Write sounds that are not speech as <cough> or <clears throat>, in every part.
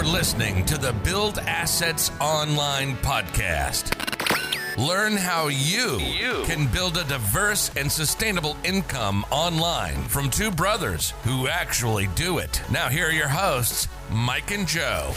You're listening to the Build Assets Online podcast. Learn how you, can build a diverse and sustainable income online from two brothers who actually do it. Now, here are your hosts, Mike and Joe.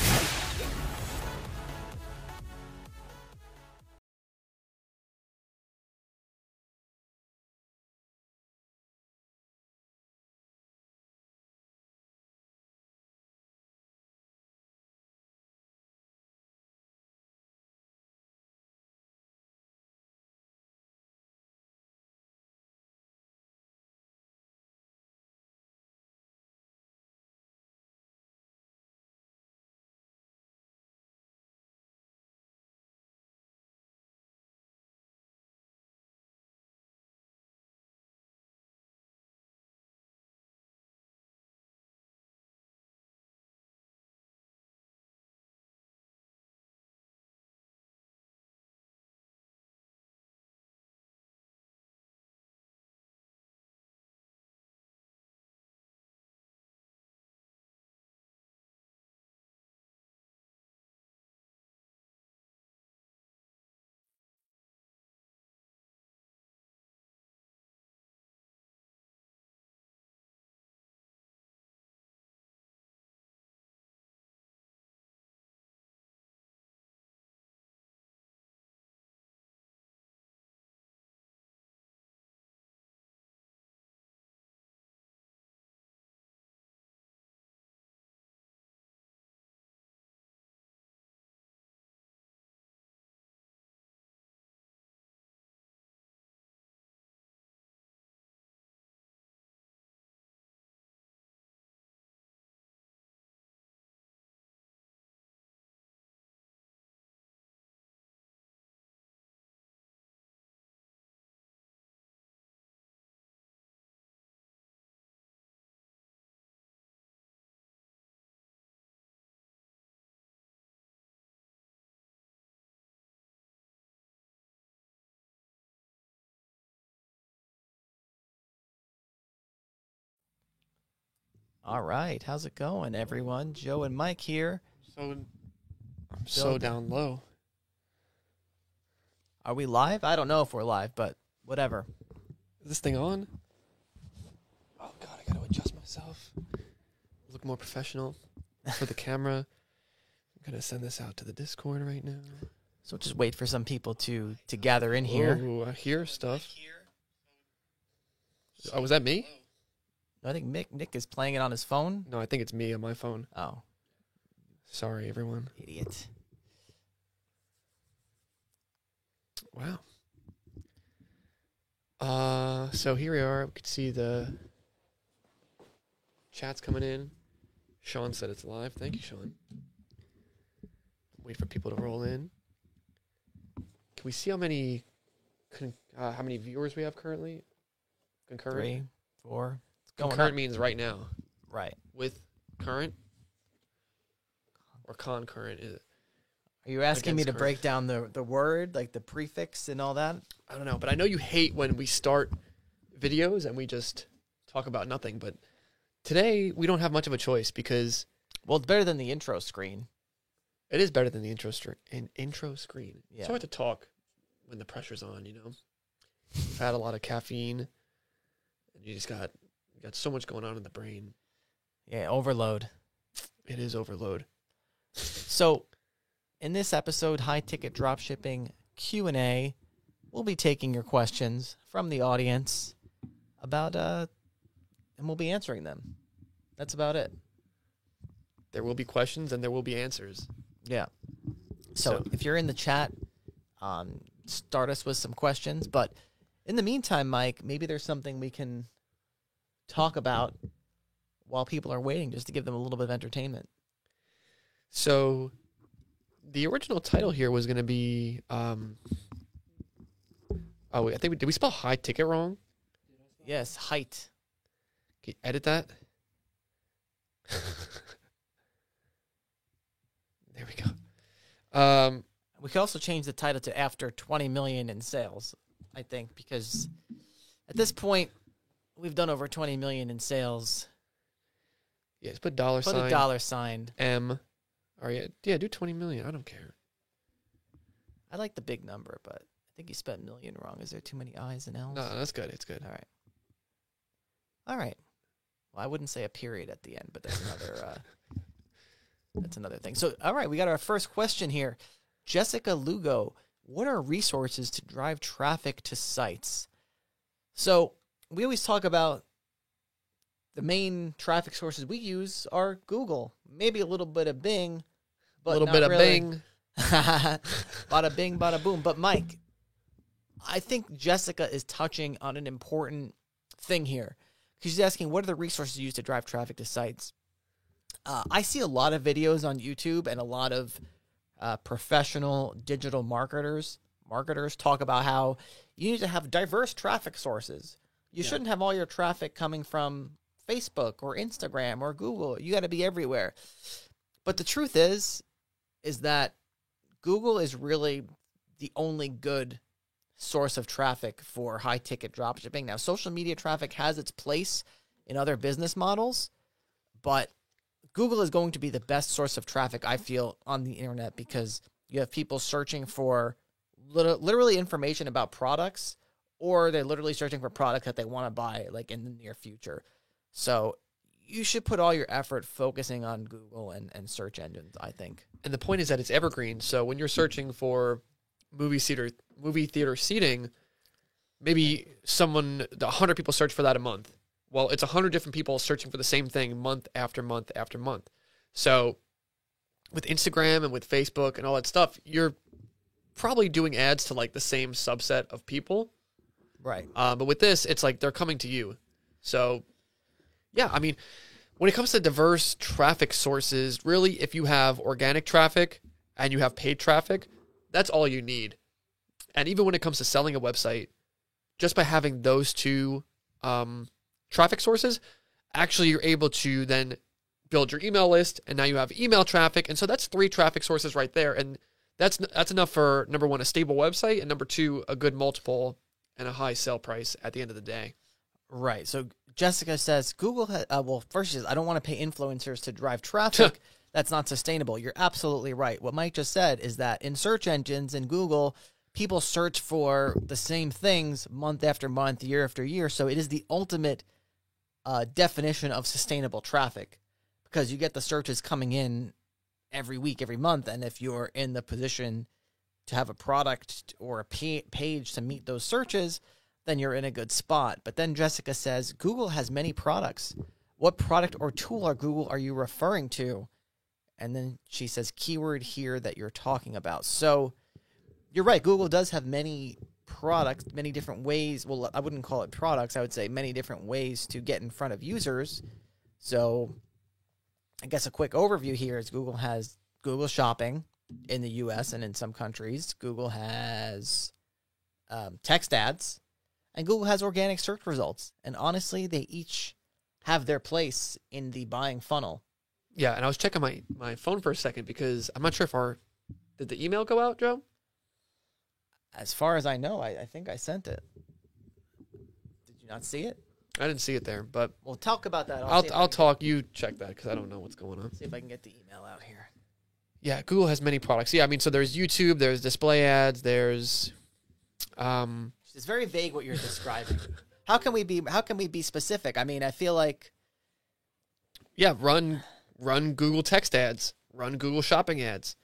All right, how's it going, everyone? Joe and Mike here. So I'm so down low. Are we live? I don't know if we're live, but whatever. Is this thing on? Oh god, I gotta adjust myself. Look more professional for the camera. I'm gonna send this out to the Discord right now. So just wait for some people to to gather in here. Ooh, I hear stuff. Oh, was that me? I think Mick Nick is playing it on his phone. No, I think it's me on my phone. Oh, Sorry, everyone. idiot. Wow. Uh, so here we are. We can see the chats coming in. Sean said it's live. Thank you, Sean. Wait for people to roll in. Can we see how many con- uh, how many viewers we have currently? Concurrent. Three, four. It's going Concurrent up. means right now. Right. With current or concurrent is it? Are you asking me to current. break down the the word, like the prefix and all that? I don't know, but I know you hate when we start videos and we just talk about nothing. But today we don't have much of a choice because Well, it's better than the intro screen. it is better than the intro str- in intro screen. Yeah. It's hard to talk when the pressure's on. You know, I've had a lot of caffeine, and you just got got so much going on in the brain. Yeah, overload. It is overload. So, in this episode, high ticket drop shipping Q and A, we'll be taking your questions from the audience about uh, and we'll be answering them. That's about it. There will be questions and there will be answers. Yeah. So, So- if you're in the chat, um, start us with some questions. But in the meantime, Mike, maybe there's something we can talk about while people are waiting, just to give them a little bit of entertainment. So, the original title here was going to be. Um, oh, wait, I think we, did we spell high ticket wrong? Yes, height. You edit that? <laughs> there we go. Um, We could also change the title to after 20 million in sales, I think, because at this point we've done over 20 million in sales. yeah, let's put dollar sign. Put sign a dollar sign. M Or yeah, yeah, do 20 million. I don't care. I like the big number, but I think you spelled million wrong. Is there too many I's and L's? No, that's good. It's good. All right. All right. Well, I wouldn't say a period at the end, but that's another uh, <laughs> that's another thing. So, all right, we got our first question here. Jessica Lugo, what are resources to drive traffic to sites? So, we always talk about the main traffic sources we use are Google, maybe a little bit of Bing, but a little bit of really. Bing. <laughs> bada bing, bada boom. But Mike, I think Jessica is touching on an important thing here. She's asking, what are the resources used to drive traffic to sites? Uh, I see a lot of videos on YouTube and a lot of uh, professional digital marketers marketers talk about how you need to have diverse traffic sources. You Yeah. shouldn't have all your traffic coming from Facebook or Instagram or Google. You got to be everywhere. But the truth is, is that Google is really the only good source of traffic for high ticket dropshipping. Now, social media traffic has its place in other business models, but Google is going to be the best source of traffic, I feel, on the internet because you have people searching for literally information about products, or they're literally searching for products that they want to buy like in the near future. So you should put all your effort focusing on Google and, and search engines, I think. And the point is that it's evergreen. So when you're searching for movie theater movie theater seating, maybe someone a hundred people search for that a month. Well, it's hundred different people searching for the same thing month after month after month. So with Instagram and with Facebook and all that stuff, you're probably doing ads to like the same subset of people. Right. Uh, but with this, it's like they're coming to you. So, yeah, I mean, when it comes to diverse traffic sources, really, if you have organic traffic and you have paid traffic, that's all you need. And even when it comes to selling a website, just by having those two um, traffic sources, actually, you're able to then build your email list, and now you have email traffic, and so that's three traffic sources right there, and that's that's enough for number one, a stable website, and number two, a good multiple and a high sell price at the end of the day. Right. So Jessica says Google. Ha- uh, well, first she says I don't want to pay influencers to drive traffic. <laughs> That's not sustainable. You're absolutely right. What Mike just said is that in search engines in Google, people search for the same things month after month, year after year. So it is the ultimate uh, definition of sustainable traffic because you get the searches coming in every week, every month, and if you're in the position to have a product or a page to meet those searches, then you're in a good spot. But then Jessica says Google has many products. What product or tool or Google are you referring to? And then she says keyword here that you're talking about. So you're right. Google does have many products, many different ways. Well, I wouldn't call it products. I would say many different ways to get in front of users. So I guess a quick overview here is Google has Google Shopping in the US and in some countries. Google has um, text ads, and Google has organic search results. And honestly, they each have their place in the buying funnel. Yeah, and I was checking my my phone for a second because I'm not sure if our did the email go out, Joe? As far as I know, I, I think I sent it. Did you not see it? I didn't see it there, but We'll talk about that. I'll see if I I'll can- talk. You check that because I don't know what's going on. See if I can get the email out here. Yeah, Google has many products. Yeah, I mean, so there's YouTube, there's display ads, there's um It's very vague what you're describing. How can we be? How can we be specific? I mean, I feel like yeah, run run Google text ads, run Google shopping ads.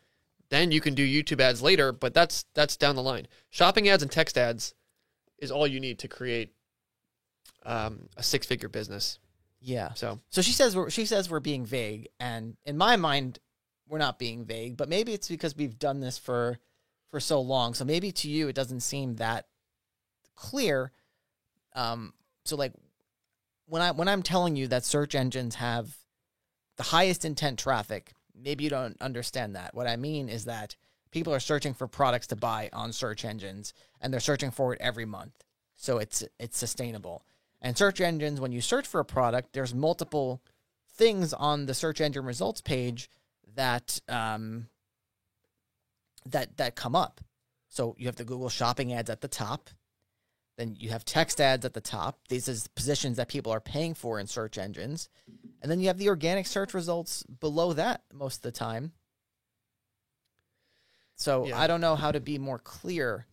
Then you can do YouTube ads later, but that's that's down the line. Shopping ads and text ads is all you need to create um, a six figure business. yeah. So So she says we're, she says we're being vague, and in my mind, we're not being vague. But maybe it's because we've done this for for so long. So maybe to you it doesn't seem that clear. Um. So like when I when I'm telling you that search engines have the highest intent traffic, maybe you don't understand that. What I mean is that people are searching for products to buy on search engines, and they're searching for it every month. So it's it's sustainable. And search engines, when you search for a product, there's multiple things on the search engine results page that um, that that come up. So you have the Google Shopping ads at the top. Then you have text ads at the top. These is positions that people are paying for in search engines. And then you have the organic search results below that most of the time. So Yeah. I don't know how to be more clear.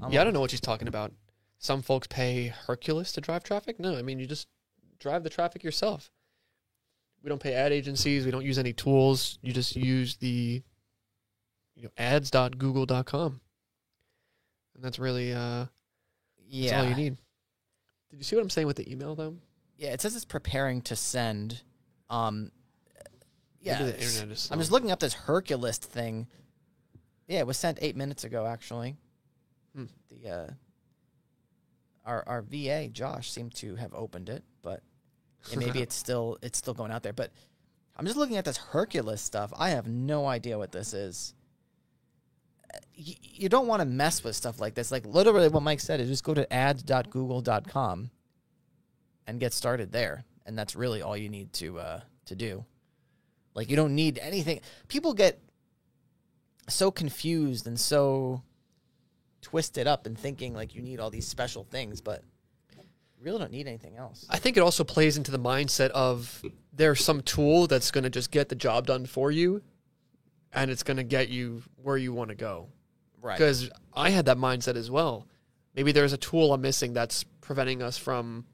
on yeah, I don't know what she's talking about. Some folks pay Hercules to drive traffic. No, I mean you just drive the traffic yourself. We don't pay ad agencies. We don't use any tools. You just use the you know ads.google.com. And that's really uh that's Yeah. all you need. Did you see what I'm saying with the email though? Yeah, it says it's preparing to send. Um, yeah, the internet is I'm just looking up this Hercules thing. Yeah, it was sent eight minutes ago, actually. Hmm. The uh, our our VA Josh seemed to have opened it, and maybe it's still it's still going out there. But I'm just looking at this Hercules stuff. I have no idea what this is. Uh, y- You don't want to mess with stuff like this. Like literally, what Mike said is just go to ads.google.com and get started there, and that's really all you need to uh, to do. Like you don't need anything. People get so confused and so twisted up and thinking like you need all these special things, but you really don't need anything else. I think it also plays into the mindset of there's some tool that's going to just get the job done for you and it's going to get you where you want to go. Right. Because I had that mindset as well. Maybe there's a tool I'm missing that's preventing us from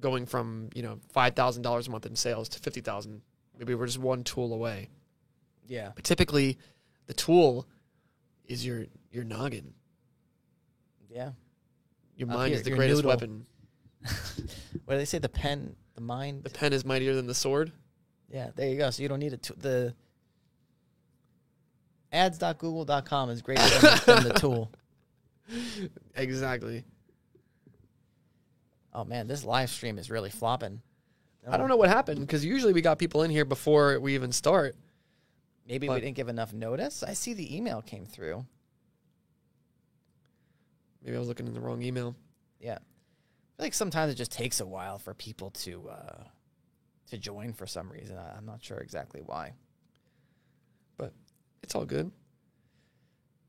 going from, you know, $5,000 a month in sales to 50,000. Maybe we're just one tool away. Yeah. But typically the tool is your your noggin. Yeah. Your Up mind here, is the greatest noodle. weapon. <laughs> What do they say? The pen, the mind. The pen is mightier than the sword. yeah. There you go. So you don't need a t- the ads.google.com is greater than, <laughs> than the tool. Exactly. Oh man, this live stream is really flopping. I don't know what happened because usually we got people in here before we even start. Maybe But- we didn't give enough notice. I see the email came through. Maybe I was looking in the wrong email. Yeah. Feel like sometimes it just takes a while for people to uh to join for some reason. I, I'm not sure exactly why. But it's all good.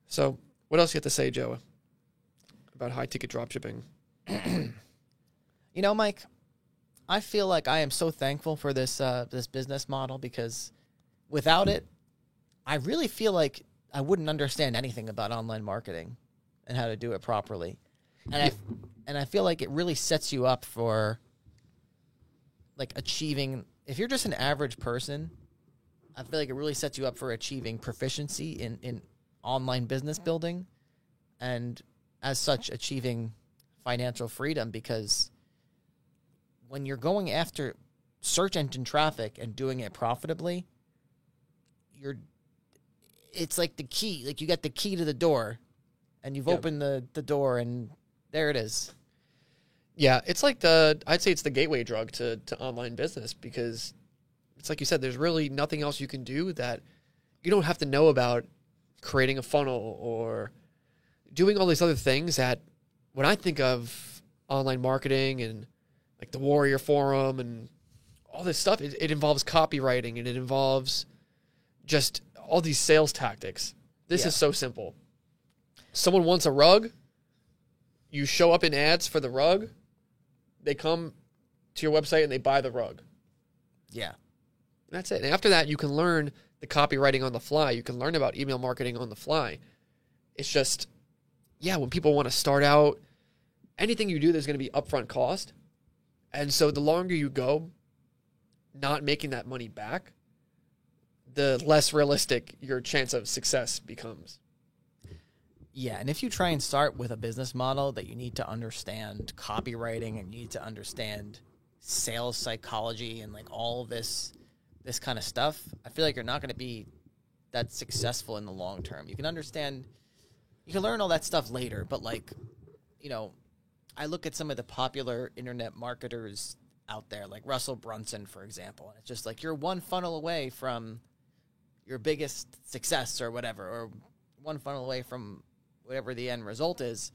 So, what else you have to say, Joe, about high ticket dropshipping? <clears throat> You know, Mike, I feel like I am so thankful for this uh, this business model because without it, I really feel like I wouldn't understand anything about online marketing and how to do it properly. And I and I feel like it really sets you up for like achieving if you're just an average person, I feel like it really sets you up for achieving proficiency in in online business building and as such achieving financial freedom because when you're going after search engine traffic and doing it profitably, you're it's like the key. Like you got the key to the door and you've Yeah. opened the, the door and there it is. Yeah, it's like the I'd say it's the gateway drug to to online business because it's like you said, there's really nothing else you can do that you don't have to know about creating a funnel or doing all these other things that when I think of online marketing and like the Warrior Forum and all this stuff, it, it involves copywriting and it involves just all these sales tactics. This Yeah. is so simple. Someone wants a rug, you show up in ads for the rug, they come to your website and they buy the rug. Yeah. That's it. And after that, you can learn the copywriting on the fly. You can learn about email marketing on the fly. It's just, yeah, when people want to start out, anything you do, there's going to be upfront cost. And so the longer you go not making that money back, the less realistic your chance of success becomes. Yeah, and if you try and start with a business model that you need to understand copywriting and you need to understand sales psychology and like all this this kind of stuff, I feel like you're not going to be that successful in the long term. You can understand you can learn all that stuff later, but like, you know, I look at some of the popular internet marketers out there, like Russell Brunson, for example, and it's just like you're one funnel away from your biggest success or whatever, or one funnel away from whatever the end result is.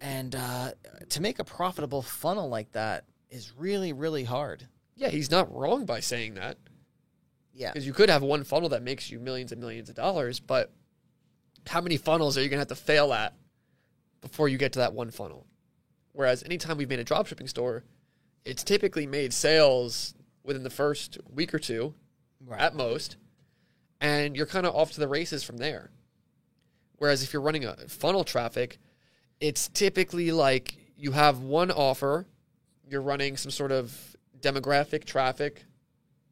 And uh, to make a profitable funnel like that is really, really hard. Yeah, he's not wrong by saying that. Yeah. Because you could have one funnel that makes you millions and millions of dollars, but how many funnels are you going to have to fail at before you get to that one funnel? Whereas anytime we've made a dropshipping store, it's typically made sales within the first week or two Right. at most, and you're kind of off to the races from there. Whereas if you're running a funnel traffic, it's typically like you have one offer, you're running some sort of demographic traffic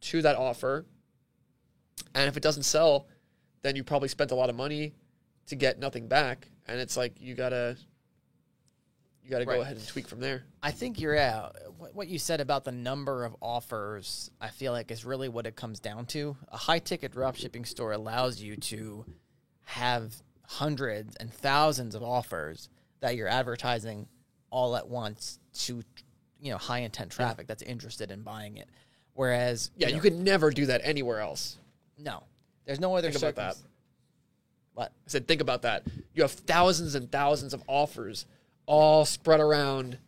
to that offer. And if it doesn't sell, then you probably spent a lot of money to get nothing back. And it's like you gotta you gotta Right. go ahead and tweak from there. I think you're yeah. What what you said about the number of offers, I feel like is really what it comes down to. A high ticket dropshipping store allows you to have hundreds and thousands of offers that you're advertising all at once to you know high intent traffic that's interested in buying it. Whereas Yeah, know, you could never do that anywhere else. no, there's no other Think about that. What? I said, think about that. You have thousands and thousands of offers all spread around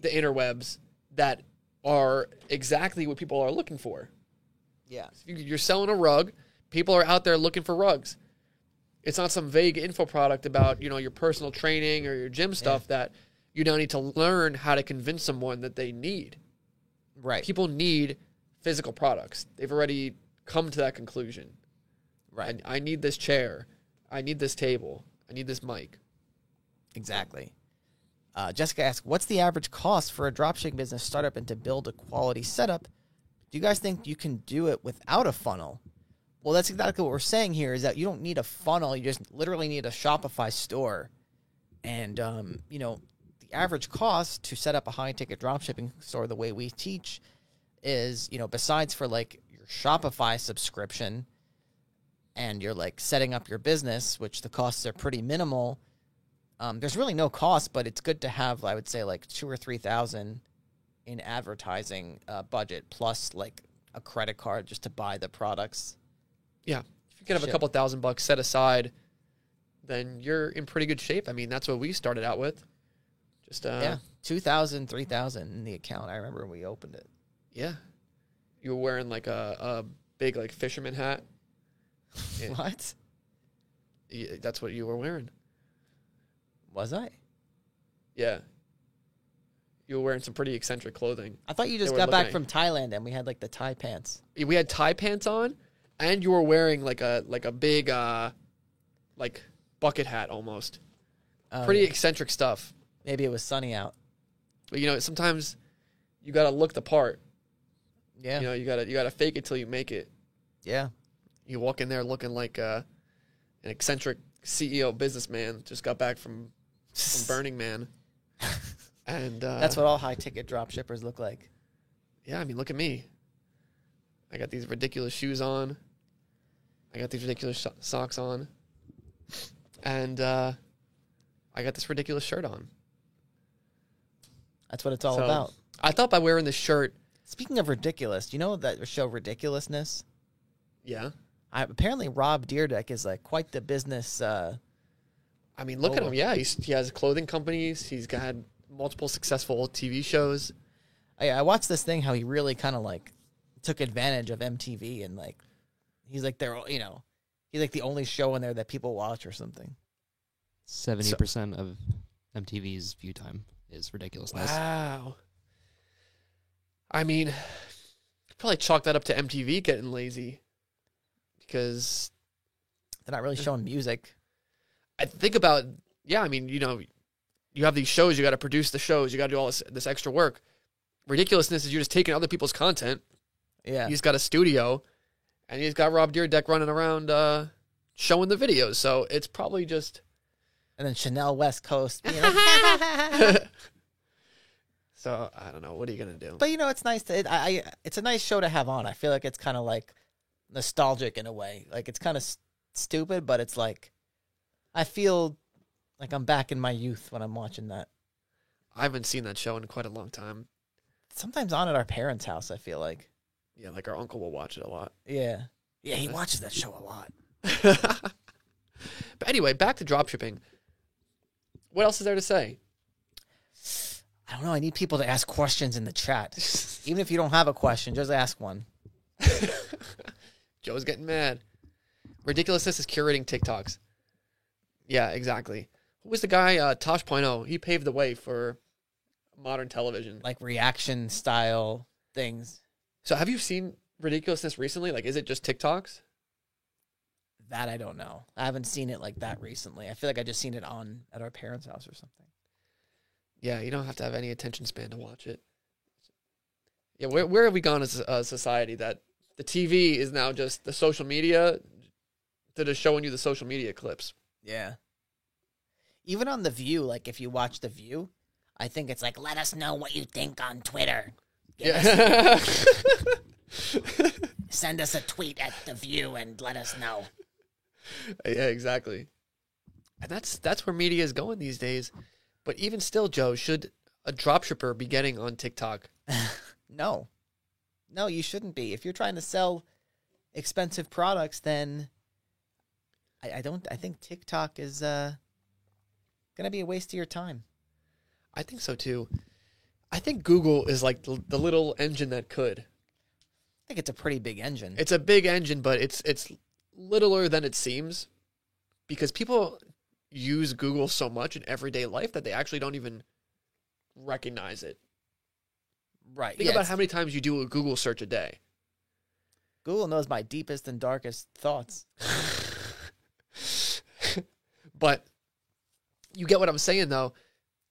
the interwebs that are exactly what people are looking for. Yeah. You're selling a rug. People are out there looking for rugs. It's not some vague info product about you know your personal training or your gym stuff that you now need to learn how to convince someone that they need. Right. People need physical products. They've already come to that conclusion. right. I, I need this chair. I need this table. I need this mic. Exactly. Uh, Jessica asks, "What's the average cost for a dropshipping business startup and to build a quality setup? Do you guys think you can do it without a funnel?" Well, that's exactly what we're saying here. Is that you don't need a funnel. You just literally need a Shopify store, and um, you know, the average cost to set up a high ticket dropshipping store the way we teach is, you know, besides for like your Shopify subscription and you're like setting up your business, which the costs are pretty minimal. Um, there's really no cost, but it's good to have, I would say, like two or three thousand in advertising uh, budget plus like a credit card just to buy the products. Yeah. If you could have Shit. a couple thousand bucks set aside, then you're in pretty good shape. I mean, that's what we started out with. Just uh yeah, two thousand, three thousand in the account. I remember when we opened it. yeah. You were wearing like a, a big like fisherman hat. <laughs> What Yeah, That's what you were wearing. was I? Yeah. You were wearing some pretty eccentric clothing. I thought you just got back from Thailand and we had like the Thai pants. We had Thai pants on, and you were wearing like a like a big uh like bucket hat almost. Oh, Pretty yeah. eccentric stuff. Maybe it was sunny out. But you know, sometimes you gotta look the part. Yeah, You know, you gotta you gotta fake it till you make it. yeah. You walk in there looking like uh, an eccentric CEO businessman just got back from, from <laughs> Burning Man. And uh, That's what all high ticket drop shippers look like. Yeah, I mean, look at me. I got these ridiculous shoes on. I got these ridiculous so- socks on, and uh, I got this ridiculous shirt on. That's what it's all So, about. I thought by wearing this shirt, Speaking of ridiculous, you know that show Ridiculousness? yeah. I, apparently, Rob Dyrdek is like quite the business. Uh, I mean, look at him. Yeah, he's, he has clothing companies. He's got multiple successful TV shows. I, I watched this thing how he really kind of like took advantage of MTV and like he's like they're you know he's like the only show in there that people watch or something. Seventy percent of MTV's view time is ridiculousness. Wow. I mean, probably chalk that up to MTV getting lazy because They're not really showing music. I think about yeah. I mean, you know, you have these shows. You got to produce the shows. You got to do all this this extra work. Ridiculousness is you're just taking other people's content. Yeah, He's got a studio, and he's got Rob Dyrdek running around uh, showing the videos. So it's probably just and then Chanel West Coast. being <laughs> like, <laughs> so I don't know. What are you gonna do? but you know, it's nice to. It, I, it's a nice show to have on. I feel like it's kind of like nostalgic in a way. Like it's kind of s- stupid, but it's like I feel like I'm back in my youth when I'm watching that. I haven't seen that show in quite a long time. Sometimes on at our parents' house. I feel like. Yeah, like our uncle will watch it a lot. Yeah. Yeah, he watches that show a lot. <laughs> but anyway, back to dropshipping. What else is there to say? I don't know. I need people to ask questions in the chat. <laughs> Even if you don't have a question, just ask one. <laughs> Joe's getting mad. Ridiculousness is curating TikToks. Yeah, exactly. Who was the guy? Uh, Tosh.0. He paved the way for modern television. Like reaction style things. So, have you seen ridiculousness recently? Like, is it just TikToks? That I don't know. I haven't seen it like that recently. I feel like I just seen it on at our parents' house or something. Yeah, you don't have to have any attention span to watch it. Yeah, where where have we gone as a society that the TV is now just the social media that is showing you the social media clips? Yeah. Even on the View, like if you watch the View, I think it's like let us know what you think on Twitter. Yeah. <laughs> send us a tweet at the View and let us know. yeah, exactly. And that's that's where media is going these days. But even still, Joe, should a dropshipper be getting on TikTok? <laughs> No. No, you shouldn't be. If you're trying to sell expensive products, then I, I don't I think TikTok is uh gonna be a waste of your time. I think so too. I think Google is like the, the little engine that could. I think it's a pretty big engine. It's a big engine, but it's it's littler than it seems because people use Google so much in everyday life that they actually don't even recognize it. right. Think yeah, about how many times you do a Google search a day. Google knows my deepest and darkest thoughts. <laughs> <laughs> but you get what I'm saying though.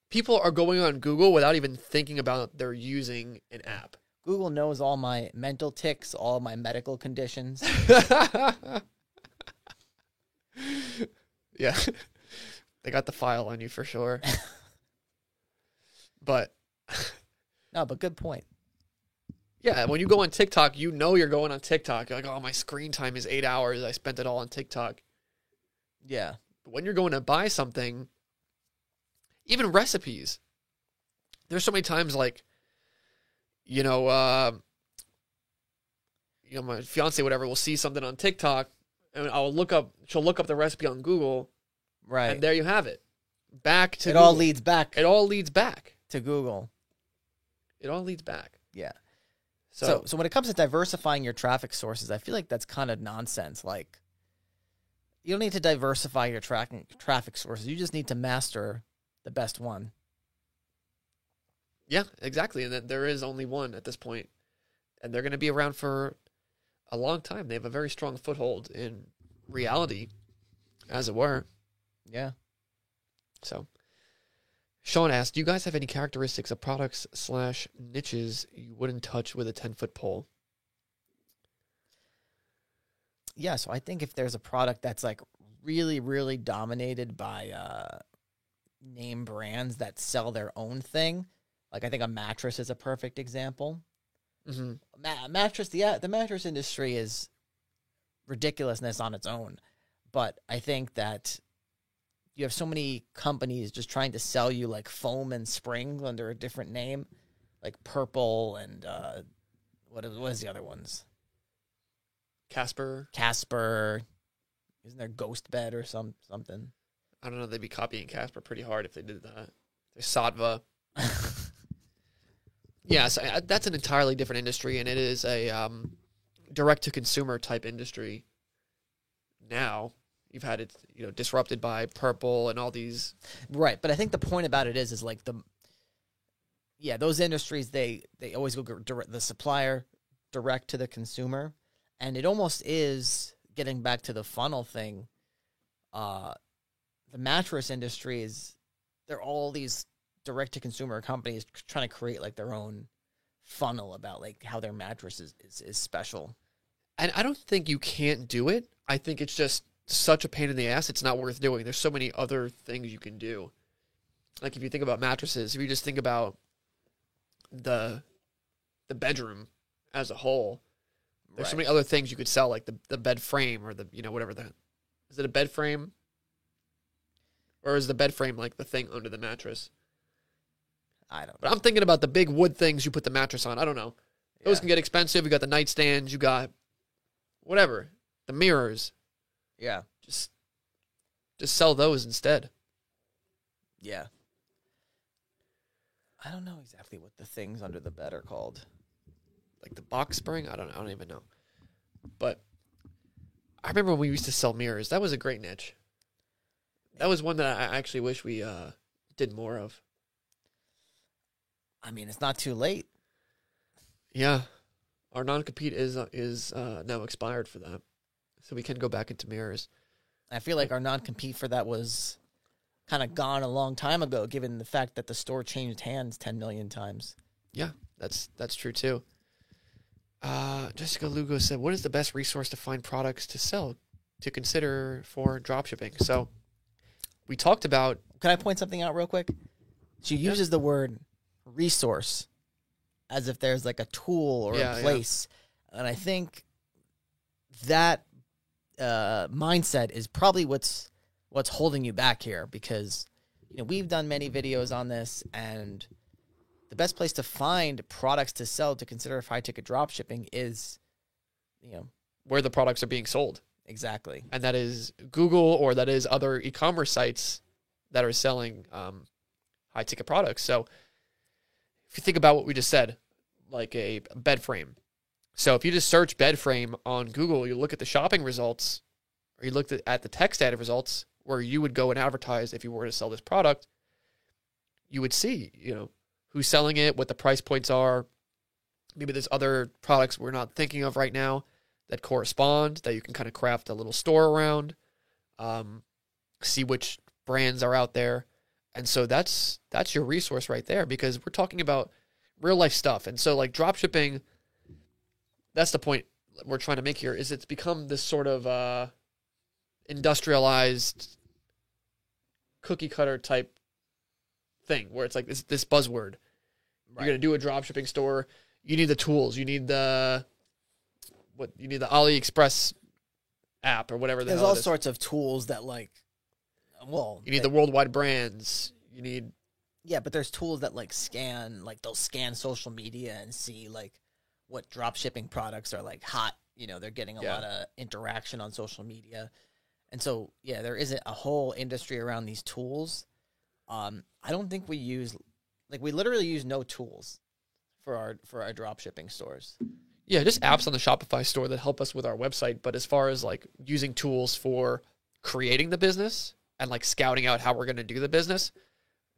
People are going on Google without even thinking about they're using an app. Google knows all my mental ticks, all my medical conditions. <laughs> yeah. <laughs> They got the file on you for sure. <laughs> but No, but good point. yeah, when you go on TikTok, you know you're going on TikTok. You're like, oh, my screen time is eight hours. I spent it all on TikTok. Yeah. But when you're going to buy something, even recipes, there's so many times like, you know, uh, you know, my fiance, whatever, will see something on TikTok, and I'll look up. She'll look up the recipe on Google, Right. and there you have it. Back to it all leads back It all leads back. to Google. It all leads back. Yeah. So, So, so when it comes to diversifying your traffic sources, I feel like that's kind of nonsense. Like, you don't need to diversify your tracking traffic sources. You just need to master the best one. yeah, exactly. And that there is only one at this point, and they're going to be around for a long time. They have a very strong foothold in reality, as it were. Yeah. So, Sean asked, "Do you guys have any characteristics of products slash niches you wouldn't touch with a ten foot pole?" Yeah. So I think if there's a product that's like really, really dominated by uh, name brands that sell their own thing, like I think a mattress is a perfect example. Mm-hmm. Ma- mattress, the the mattress industry is ridiculousness on its own, but I think that you have so many companies just trying to sell you like foam and spring under a different name, like Purple and uh, what is what is the other ones? Casper, Casper, isn't there Ghost Bed or some something? I don't know. They'd be copying Casper pretty hard if they did that. There's Saatva. <laughs> Yeah, so uh, that's an entirely different industry, and it is a um, direct to consumer type industry. Now you've had it, you know, disrupted by Purple and all these. Right, but I think the point about it is, is like the, yeah, those industries they they always go direct the supplier direct to the consumer, and it almost is getting back to the funnel thing. Uh, the mattress industry is they're all these direct to consumer companies trying to create like their own funnel about like how their mattress is, is, is special. And I don't think you can't do it. I think it's just such a pain in the ass. It's not worth doing. There's so many other things you can do. Like if you think about mattresses, if you just think about the the bedroom as a whole, there's so many other things you could sell, like the the bed frame or the you know whatever the is it a bed frame or is the bed frame like the thing under the mattress? I don't. But I'm thinking about the big wood things you put the mattress on. I don't know. Those Yeah. can get expensive. You got the nightstands. You got whatever the mirrors. Yeah, Just just sell those instead. yeah. I don't know exactly what the things under the bed are called. Like the box spring. I don't. I don't even know. But I remember when we used to sell mirrors. That was a great niche. That was one that I actually wish we uh, did more of. I mean, it's not too late. Yeah, our non compete is uh, is uh, now expired for that. so we can go back into mirrors. I feel like our non compete for that was kind of gone a long time ago, given the fact that the store changed hands 10 million times. Yeah, that's that's true too. Uh, Jessica Lugo said, "What is the best resource to find products to sell to consider for dropshipping?" So, we talked about Can I point something out real quick? She uses the word resource as if there's like a tool or Yeah, a yeah. place. And I think that uh, mindset is probably what's what's holding you back here because you know we've done many videos on this and the best place to find products to sell to consider if high ticket drop shipping is you know where the products are being sold, exactly and that is Google or that is other e-commerce sites that are selling um, high ticket products. So, if you think about what we just said, like a bed frame. So, if you just search bed frame on Google, you look at the shopping results, or you looked at, at the text ad results where you would go and advertise if you were to sell this product, you would see, you know, who's selling it, what the price points are. Maybe there's other products we're not thinking of right now that correspond that you can kind of craft a little store around. Um, see which brands are out there, and so that's that's your resource right there because we're talking about real life stuff, and so like drop shipping. That's the point we're trying to make here. Is it's become this sort of uh, industrialized cookie cutter type thing where it's like this this buzzword. You're gonna do a drop shipping store. You need the tools. You need the what? You need the AliExpress app or whatever the there's all sorts of tools that like well You need they- the worldwide brands. You need Yeah, but there's tools that like scan, like they'll scan social media and see like what drop shipping products are like hot. You know, they're getting a Yeah. lot of interaction on social media. And so, yeah, there isn't a whole industry around these tools. Um, I don't think we use like we literally use no tools for our for our drop shipping stores. Yeah, just apps on the Shopify store that help us with our website. But as far as like using tools for creating the business and like scouting out how we're gonna do the business,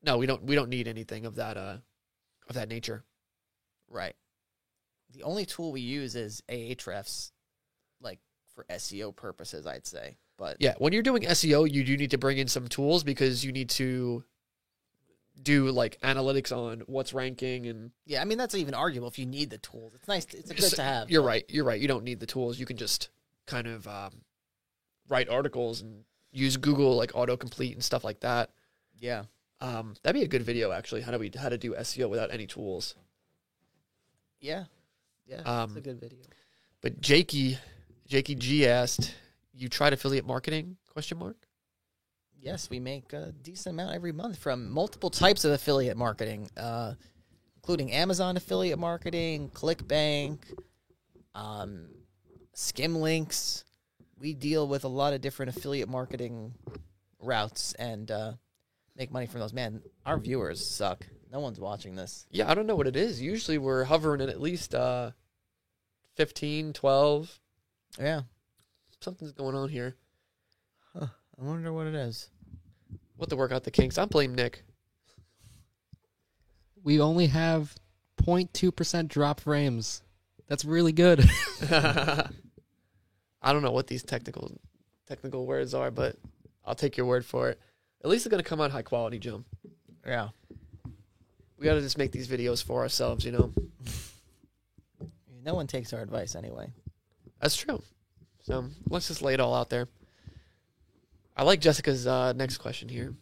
no, we don't. We don't need anything of that uh of that nature. Right. The only tool we use is Ahrefs, like for SEO purposes, I'd say. But Yeah, when you're doing SEO, you do need to bring in some tools because you need to do like analytics on what's ranking and Yeah, I mean that's even arguable if you need the tools. It's nice. It's good So, to have. You're right. You're right. You don't need the tools. You can just kind of um, write articles and use Google like autocomplete and stuff like that. Yeah, Um, that'd be a good video actually. How do we how to do SEO without any tools? yeah, yeah. it's Um, a good video. But Jakey, Jakey G asked, "You tried affiliate marketing?" Question mark. Yes, we make a decent amount every month from multiple types of affiliate marketing, uh, including Amazon affiliate marketing, ClickBank, um, Skimlinks. We deal with a lot of different affiliate marketing routes and uh, make money from those. Man, our viewers suck. No one's watching this. Yeah, I don't know what it is. Usually we're hovering at at least uh, 15, 12. Yeah, Something's going on here. I wonder what it is. What to work out the kinks? I blame Nick. We only have 0.2% drop frames. That's really good. <laughs> <laughs> I don't know what these technical technical words are, but I'll take your word for it. At least it's gonna come out high quality, Jim. Yeah. We gotta just make these videos for ourselves, you know. No one takes our advice anyway. That's true. So let's just lay it all out there. I like Jessica's uh, next question here.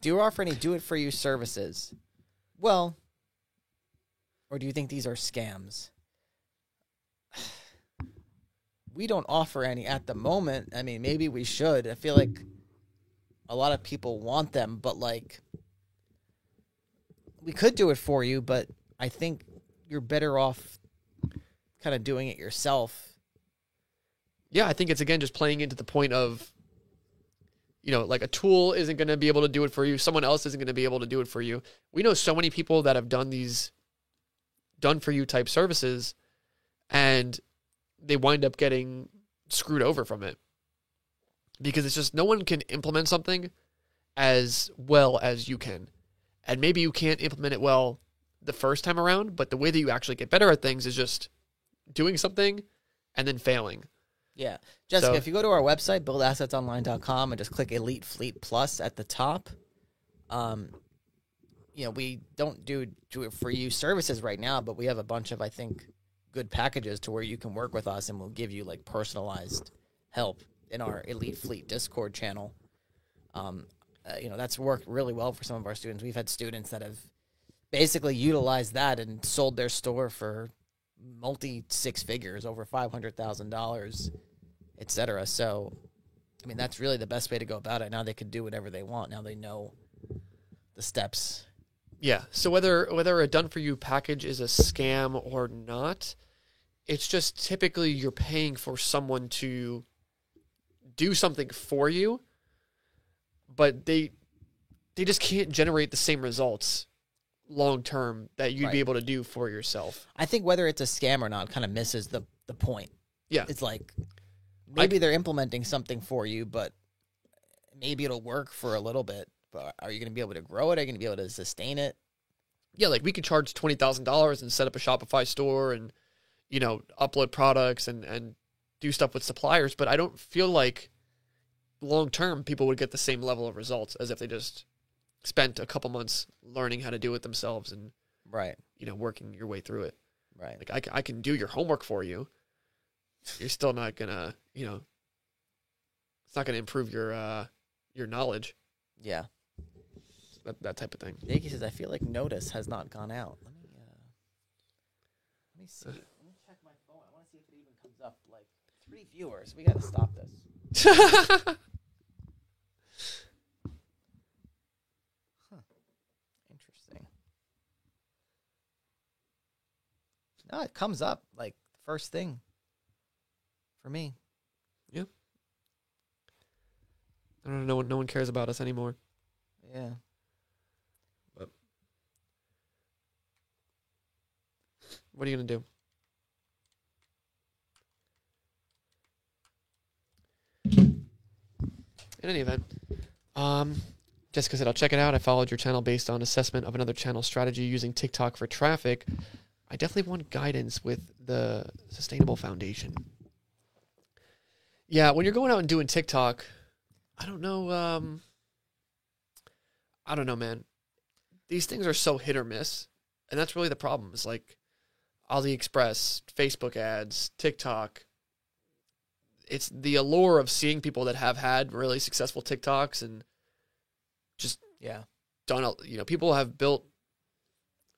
Do you offer any do it for you services? Well, or do you think these are scams? <sighs> We don't offer any at the moment. I mean, maybe we should. I feel like a lot of people want them, but like we could do it for you, but I think you're better off kind of doing it yourself. Yeah, I think it's again just playing into the point of, you know, like a tool isn't going to be able to do it for you. Someone else isn't going to be able to do it for you. We know so many people that have done these done for you type services and they wind up getting screwed over from it because it's just no one can implement something as well as you can. And maybe you can't implement it well the first time around, but the way that you actually get better at things is just doing something and then failing. Yeah. Jessica, so, if you go to our website, buildassetsonline.com, and just click Elite Fleet Plus at the top, um, you know, we don't do do it for you services right now, but we have a bunch of, I think, good packages to where you can work with us and we'll give you like personalized help in our Elite Fleet Discord channel. Um, uh, you know, that's worked really well for some of our students. We've had students that have basically utilized that and sold their store for multi six figures, over $500,000 etc. So, I mean, that's really the best way to go about it. Now they can do whatever they want. Now they know the steps. Yeah. So whether whether a done for you package is a scam or not, it's just typically you're paying for someone to do something for you, but they they just can't generate the same results long term that you'd right. be able to do for yourself. I think whether it's a scam or not kind of misses the the point. Yeah. It's like maybe they're implementing something for you, but maybe it'll work for a little bit. But are you going to be able to grow it? Are you going to be able to sustain it? Yeah, like we could charge twenty thousand dollars and set up a Shopify store and you know upload products and and do stuff with suppliers, but I don't feel like long term people would get the same level of results as if they just spent a couple months learning how to do it themselves and Right. you know working your way through it. Right. Like I, I can do your homework for you. You're still not gonna you know it's not gonna improve your uh your knowledge Yeah. that that type of thing. Jakey says, I feel like notice has not gone out. Let me uh, let me see. Let me check my phone. I want to see if it even comes up. Like three viewers. We got to stop this. <laughs> Huh. Interesting. No, it comes up like first thing for me. Yeah. I don't know. No one, no one cares about us anymore. Yeah. But What are you gonna do? In any event, um, Jessica said, "I'll check it out. I followed your channel based on assessment of another channel strategy using TikTok for traffic. I definitely want guidance with the sustainable foundation. Yeah, when you're going out and doing TikTok, I don't know. Um, I don't know, man. These things are so hit or miss, and that's really the problem. Is like AliExpress, Facebook ads, TikTok. It's the allure of seeing people that have had really successful TikToks and just Yeah. done. a- You know, people have built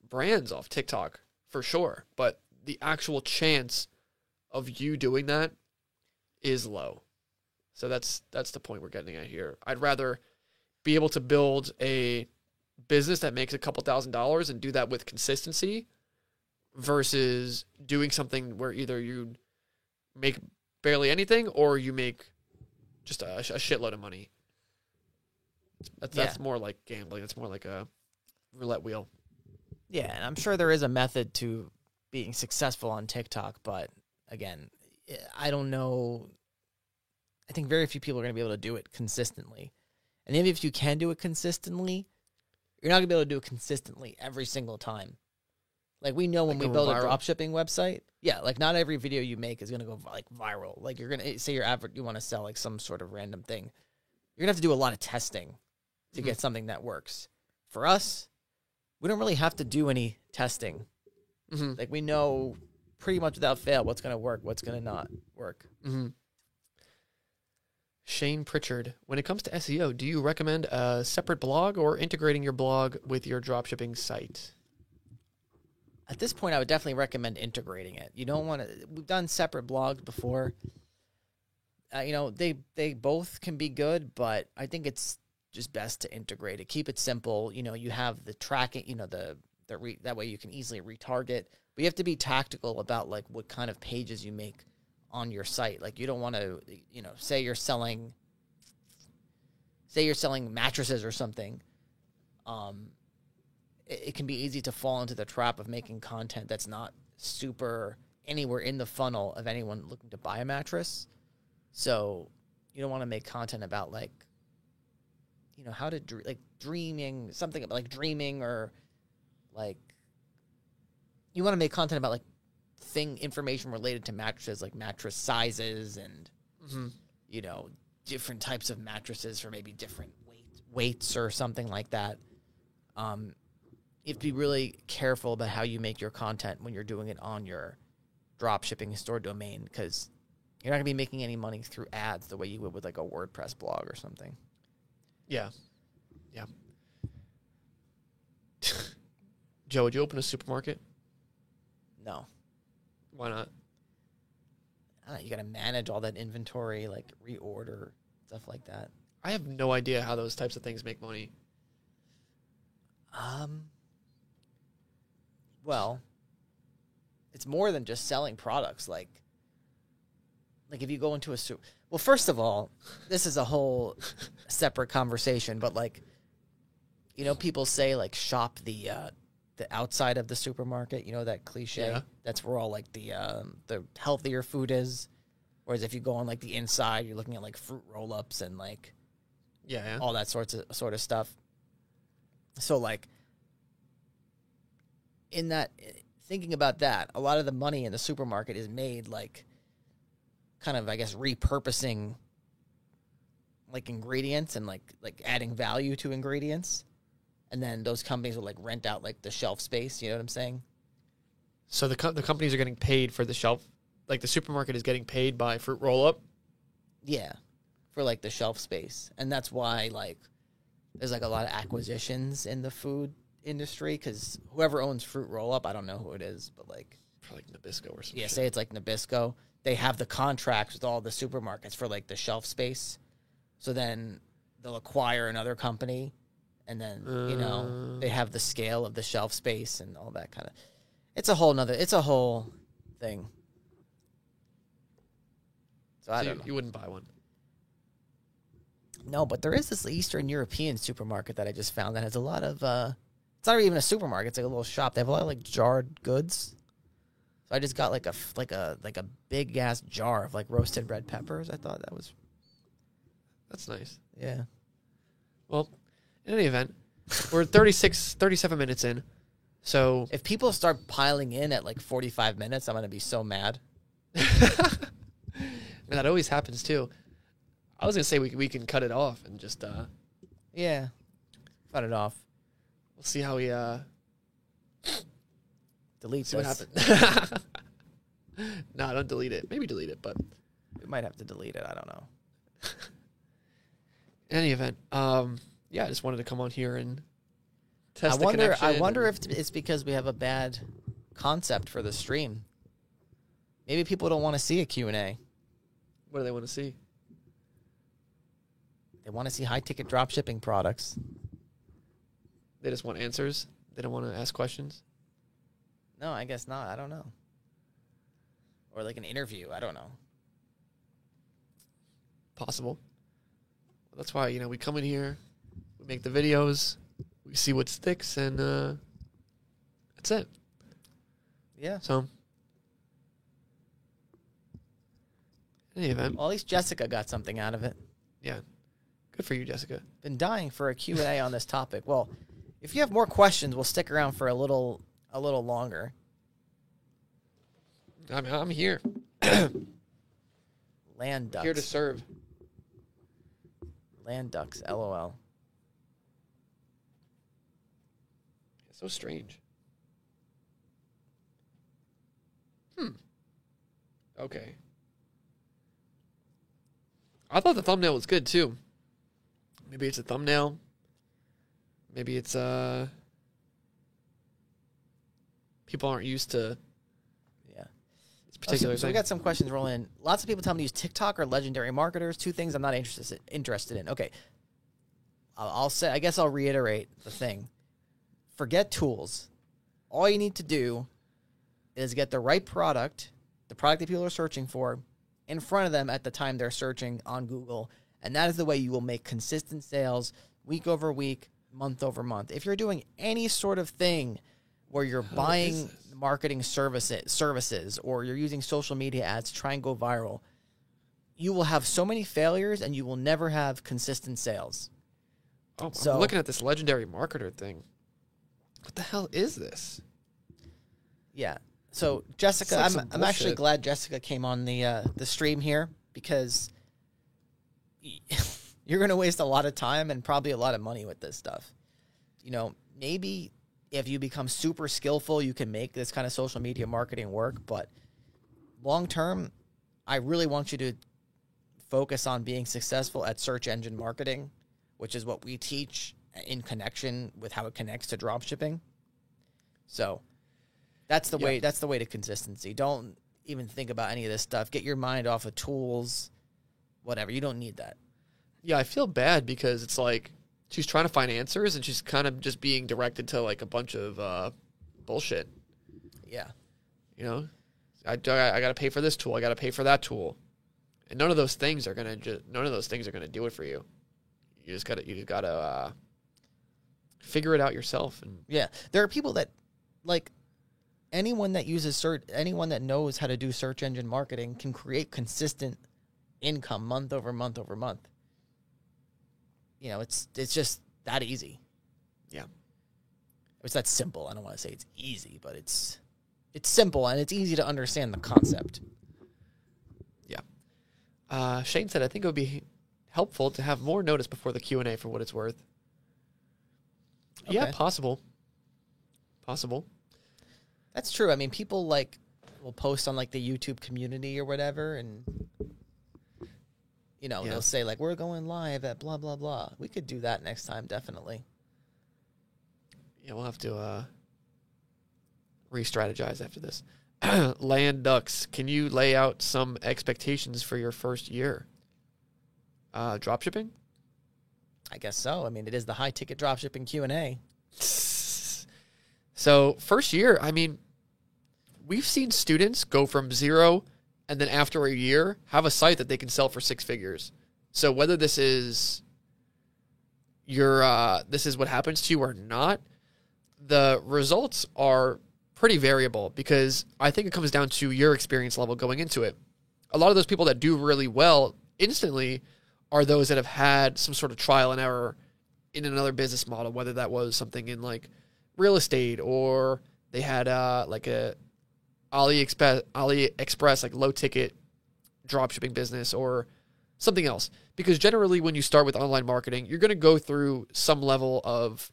brands off TikTok for sure, but the actual chance of you doing that is low. So that's that's the point we're getting at here. I'd rather be able to build a business that makes a couple thousand dollars and do that with consistency versus doing something where either you make barely anything or you make just a, a shitload of money. That's, that's more like gambling. It's more like a roulette wheel. Yeah, and I'm sure there is a method to being successful on TikTok, but again, I don't know. I think very few people are going to be able to do it consistently. And even if you can do it consistently, you're not going to be able to do it consistently every single time. Like we know when Like we build a viral? drop shipping website, yeah, like not every video you make is going to go like viral. Like you're going to say your average you want to sell like some sort of random thing. You're going to have to do a lot of testing to Mhm. get something that works. For us, we don't really have to do any testing. Mm-hmm. Like we know pretty much without fail what's going to work, what's going to not work. Mm-hmm. Shane Pritchard, when it comes to SEO, do you recommend a separate blog or integrating your blog with your dropshipping site? At this point, I would definitely recommend integrating it. You don't want to. We've done separate blogs before. Uh, you know, they they both can be good, but I think it's just best to integrate it. Keep it simple. You know, you have the tracking. You know, the the re, that way you can easily retarget. But you have to be tactical about like what kind of pages you make on your site. Like you don't want to, you know, say you're selling, say you're selling mattresses or something. Um, it, it can be easy to fall into the trap of making content that's not super anywhere in the funnel of anyone looking to buy a mattress. So you don't want to make content about like, you know, how to dr- like dreaming something about like dreaming or like you want to make content about like thing information related to mattresses, like mattress sizes and hmm you know different types of mattresses for maybe different weight, weights or something like that. Um, you have to be really careful about how you make your content when you're doing it on your drop shipping store domain because you're not gonna be making any money through ads the way you would with like a WordPress blog or something. Yeah. Yeah. <laughs> Joe, would you open a supermarket? No, Why not? Know, you got to manage all that inventory, like reorder stuff like that. I have no idea how those types of things make money. Um, well, it's more than just selling products. Like, like if you go into a super. Well, first of all, this is a whole separate conversation. But like, you know, people say like shop the uh, the outside of the supermarket. You know that cliche. Yeah. That's where all like the um, the healthier food is. Whereas if you go on like the inside, you're looking at like fruit roll ups and like Yeah, yeah. all that sorts of sort of stuff. So like in that thinking about that, a lot of the money in the supermarket is made like kind of I guess repurposing like ingredients and like like adding value to ingredients. And then those companies will like rent out like the shelf space, you know what I'm saying? So the co- the companies are getting paid for the shelf, like the supermarket is getting paid by fruit roll up. Yeah. For like the shelf space. And that's why like there's like a lot of acquisitions in the food industry cuz whoever owns Fruit Roll Up, I don't know who it is, but like For like Nabisco or something. yeah, say it's like Nabisco, they have the contracts with all the supermarkets for like the shelf space. So then they'll acquire another company and then, you know, Uh. they have the scale of the shelf space and all that kind of It's a whole nother it's a whole thing. So I don't you, know. you wouldn't buy one. No, but there is this Eastern European supermarket that I just found that has a lot of. uh It's not even a supermarket; it's like a little shop. They have a lot of like jarred goods. So I just got like a like a like a big ass jar of like roasted red peppers. I thought that was That's nice. yeah. Well, in any event, we're 36, 37 minutes in. So If people start piling in at like forty five minutes, I'm gonna be so mad. <laughs> and that always happens too. I was gonna say we we can cut it off and just uh Yeah, cut it off. we'll see how we uh Delete see this. what happens. <laughs> no, don't delete it. Maybe delete it, but We might have to delete it. I don't know. <laughs> in any event, um, yeah, I just wanted to come on here and test. I the wonder. I wonder if it's because we have a bad concept for the stream. Maybe people don't want to see a Q and A. what do they want to see. They want to see high ticket drop shipping products. They just want answers. They don't want to ask questions. No, I guess not. I don't know. Or like an interview. I don't know. Possible. That's why you know we come in here, we make the videos, we see what sticks, and uh, that's it. Yeah. So, in any event, Well, at least Jessica got something out of it. yeah, good for you, Jessica. Been dying for a Q&A on this topic. Well, if you have more questions, we'll stick around for a little a little longer. I'm I'm here, Land ducks. here to serve. Land ducks. LOL. It's so strange. Hmm. Okay. I thought the thumbnail was good too. Maybe it's a thumbnail. Maybe it's uh people aren't used to Yeah. this Oh, particular so, so we got some questions rolling in. Lots of people tell me to use TikTok or legendary marketers. Two things I'm not interested interested in. Okay, I'll, I'll say. I guess I'll reiterate the thing. Forget tools. All you need to do is get the right product, the product that people are searching for, in front of them at the time they're searching on Google, and that is the way you will make consistent sales week over week, month over month. If you're doing any sort of thing where you're buying marketing services services or you're using social media ads to try and go viral, you will have so many failures and you will never have consistent sales. oh, so- I'm looking at this legendary marketer thing. What the hell is this? Yeah. so Jessica, like I'm I'm actually glad Jessica came on the uh, the stream here because <laughs> you're gonna waste a lot of time and probably a lot of money with this stuff. You know, maybe if you become super skillful, you can make this kind of social media marketing work. But long term, I really want you to focus on being successful at search engine marketing, which is what we teach in connection with how it connects to drop shipping. So that's the Yeah. way that's the way to consistency. Don't even think about any of this stuff. Get your mind off of tools, whatever. You don't need that. Yeah, I feel bad because it's like she's trying to find answers and she's kind of just being directed to like a bunch of uh, bullshit. Yeah. You know, I, I got to pay for this tool. I got to pay for that tool, and none of those things are gonna. Ju- none of those things are gonna do it for you. You just gotta. You just gotta uh, figure it out yourself. And Yeah. There are people that like anyone that uses search anyone that knows how to do search engine marketing can create consistent income month over month over month. You know, it's it's just that easy. yeah, It's that simple. I don't want to say it's easy, but it's it's simple and it's easy to understand the concept. yeah. Uh, Shane said, I think it would be helpful to have more notice before the Q and A for what it's worth. Yeah, possible. Possible. That's true. I mean, people like will post on like the YouTube community or whatever, and you know Yeah. they'll say like we're going live at blah blah blah. We could do that next time, definitely. Yeah, we'll have to uh, re-strategize after this. <clears throat> Land ducks. Can you lay out some expectations for your first year? Uh, dropshipping. I guess so. I mean, it is the high ticket dropshipping Q and A. So first year, I mean, we've seen students go from zero and then after a year have a site that they can sell for six figures. So whether this is your uh, this is what happens to you or not, the results are pretty variable because I think it comes down to your experience level going into it. A lot of those people that do really well instantly are those that have had some sort of trial and error in another business model, whether that was something in like real estate or they had uh like a AliExpress AliExpress like low ticket dropshipping business or something else. Because generally when you start with online marketing, you're going to go through some level of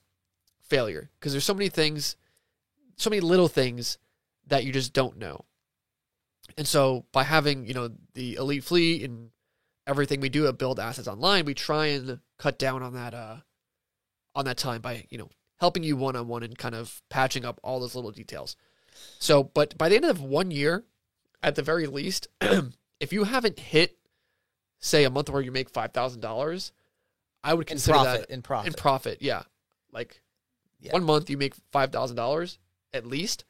failure because there's so many things so many little things that you just don't know. And so by having, you know, the elite fleet and everything we do at build assets online, we try and cut down on that uh on that time by, you know, helping you one on one and kind of patching up all those little details. So, but by the end of one year, at the very least, <clears throat> if you haven't hit, say, a month where you make five thousand dollars, I would In consider profit, that in profit. in profit. Yeah, like Yeah. one month you make five thousand dollars at least.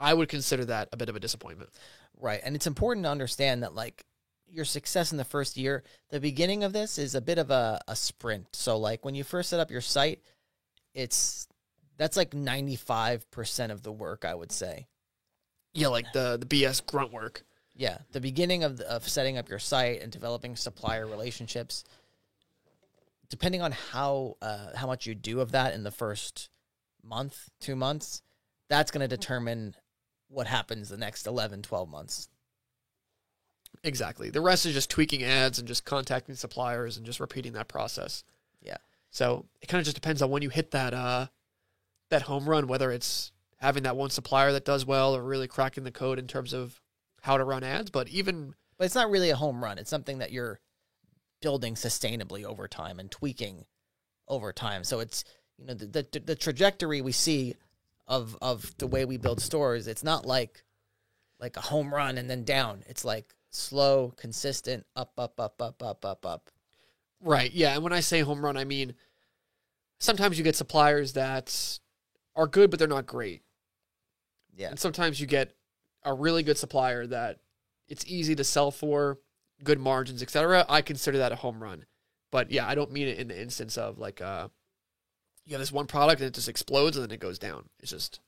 I would consider that a bit of a disappointment. Right. And it's important to understand that like your success in the first year, the beginning of this is a bit of a, a sprint. So like when you first set up your site, it's that's like 95% of the work, I would say. Yeah, like the the BS grunt work. Yeah, the beginning of the, of setting up your site and developing supplier relationships, depending on how uh, how much you do of that in the first month, two months, that's going to determine what happens the next 11, 12 months. Exactly. The rest is just tweaking ads and just contacting suppliers and just repeating that process. Yeah. So it kind of just depends on when you hit that uh that home run, whether it's having that one supplier that does well or really cracking the code in terms of how to run ads. But even But it's not really a home run. It's something that you're building sustainably over time and tweaking over time. So it's you know the the, the trajectory we see of of the way we build stores. It's not like like a home run and then down. It's like slow, consistent, up, up, up, up, up, up, up. Right. Yeah. And when I say home run, I mean sometimes you get suppliers that are good, but they're not great. Yeah. And sometimes you get a really good supplier that it's easy to sell for, good margins, etc. I consider that a home run. But yeah, I don't mean it in the instance of like uh you have this one product and it just explodes and then it goes down. It's just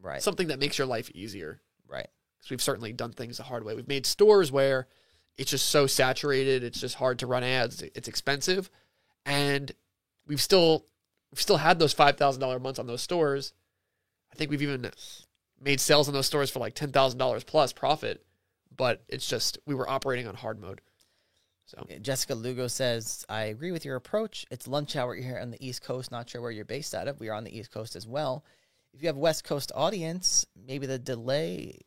Right. something that makes your life easier. right. Because we've certainly done things the hard way. We've made stores where it's just so saturated, it's just hard to run ads, it's expensive, and we've still we've still had those five thousand dollar months on those stores. I think we've even made sales in those stores for like ten thousand dollars plus profit, but it's just we were operating on hard mode. So Jessica Lugo says, I agree with your approach. It's lunch hour here on the East Coast. Not sure where you're based out of. We are on the East Coast as well. If you have West Coast audience, maybe the delay,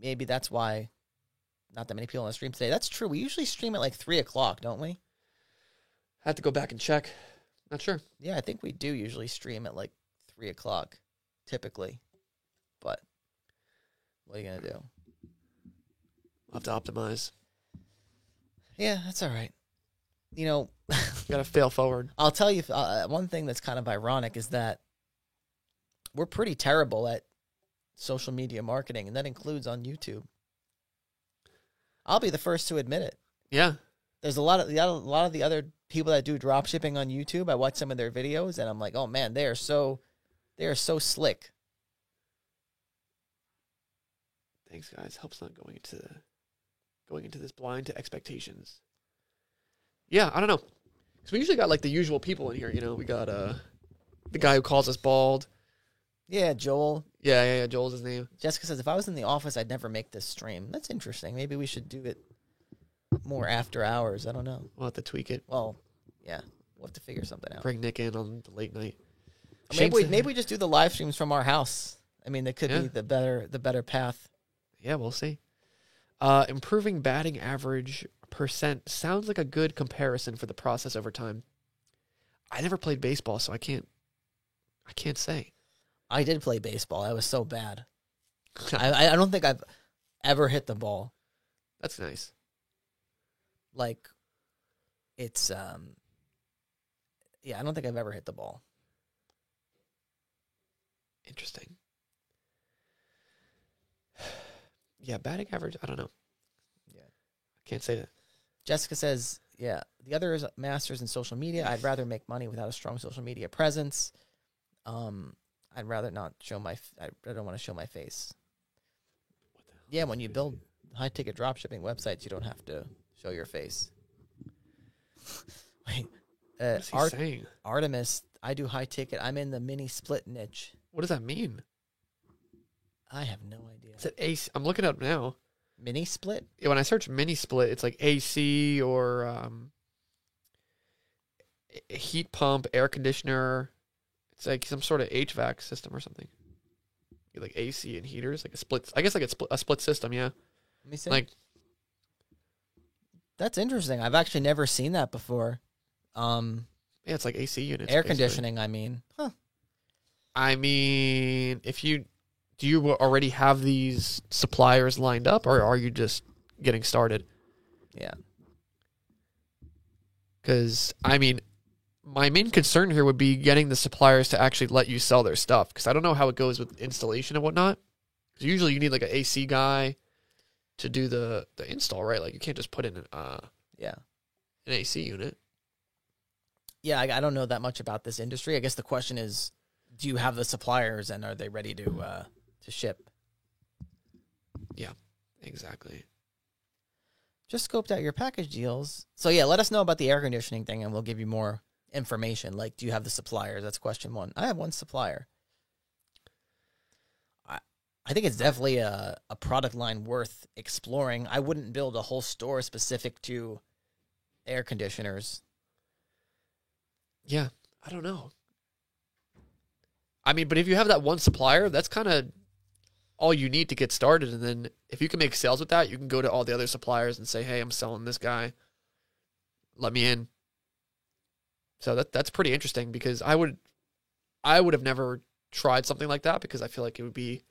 maybe that's why not that many people on the stream today. That's true. We usually stream at like three o'clock, don't we? I had to go back and check. Not sure. Yeah, I think we do usually stream at like three o'clock, typically. But what are you gonna do? I'll have to optimize. Yeah, that's all right. You know, <laughs> Got to fail forward. I'll tell you uh, one thing that's kind of ironic is that we're pretty terrible at social media marketing, and that includes on YouTube. I'll be the first to admit it. Yeah. There's a lot of a lot of the other people that do drop shipping on YouTube. I watch some of their videos, and I'm like, oh man, they are so they are so slick. Thanks, guys. Helps not going into going into this blind to expectations. Yeah, I don't know. Because we usually got like the usual people in here. You know, we got uh the guy who calls us bald. Yeah, Joel. Yeah, yeah, yeah. Joel's his name. Jessica says if I was in the office, I'd never make this stream. That's interesting. Maybe we should do it more after hours. I don't know. We'll have to tweak it. Well, yeah, we'll have to figure something out. Bring Nick in on the late night. Maybe we, maybe we just do the live streams from our house. I mean, that could Yeah. be the better the better path. Yeah, we'll see. Uh, improving batting average percent sounds like a good comparison for the process over time. I never played baseball, so I can't. I can't say. I did play baseball. I was so bad. <laughs> I I- don't think I've ever hit the ball. That's nice. Like, it's um. Yeah, I don't think I've ever hit the ball. Interesting. <sighs> Yeah, batting average. I don't know. Yeah. I can't say that. Jessica says, "Yeah, the other is masters in social media. I'd rather make money without a strong social media presence. Um, I'd rather not show my. f- I, I don't want to show my face. Yeah, when you build high ticket drop shipping websites, you don't have to show your face. <laughs> Wait, uh, What's he Art, saying? Artemis, I do high ticket. I'm in the mini split niche. What does that mean? I have no idea. Is it AC? I'm looking up now. Mini split? Yeah, when I search mini split, it's like AC or um, a- heat pump, air conditioner. It's like some sort of HVAC system or something. Like AC and heaters, like a split. I guess like a split, a split system. Yeah, Let me see. like That's interesting. I've actually never seen that before. Um, yeah, it's like AC units. air basically. conditioning. I mean, huh? I mean, if you do, you already have these suppliers lined up, or are you just getting started? Yeah. Because I mean, my main concern here would be getting the suppliers to actually let you sell their stuff. Because I don't know how it goes with installation and whatnot. 'Cause usually you need like an AC guy to do the the install, right? Like you can't just put in an uh, Yeah. an AC unit. Yeah, I, I don't know that much about this industry. I guess the question is, do you have the suppliers and are they ready to uh, to ship? Yeah, exactly. Just scoped out your package deals. So yeah, let us know about the air conditioning thing, and we'll give you more information. Like, do you have the suppliers? That's question one. I have one supplier. I I think it's definitely a a product line worth exploring. I wouldn't build a whole store specific to air conditioners. Yeah, I don't know. I mean, but if you have that one supplier, that's kind of all you need to get started. And then if you can make sales with that, you can go to all the other suppliers and say, "Hey, I'm selling this guy. Let me in." So that that's pretty interesting because I would, I would have never tried something like that because I feel like it would be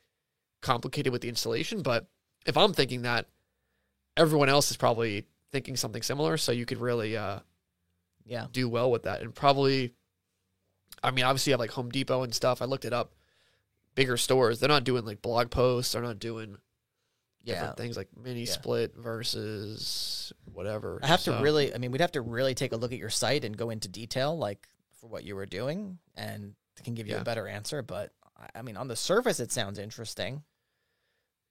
complicated with the installation. But if I'm thinking that, everyone else is probably thinking something similar. So you could really. uh Yeah. do well with that and probably I mean obviously you have like Home Depot and stuff. I looked it up. Bigger stores, they're not doing like blog posts, they're not doing Yeah. different things like mini Yeah. split versus whatever. I have to really, I mean, we'd have to really take a look at your site and go into detail, like for what you were doing, and can give you Yeah. a better answer. But I- I mean, on the surface, it sounds interesting.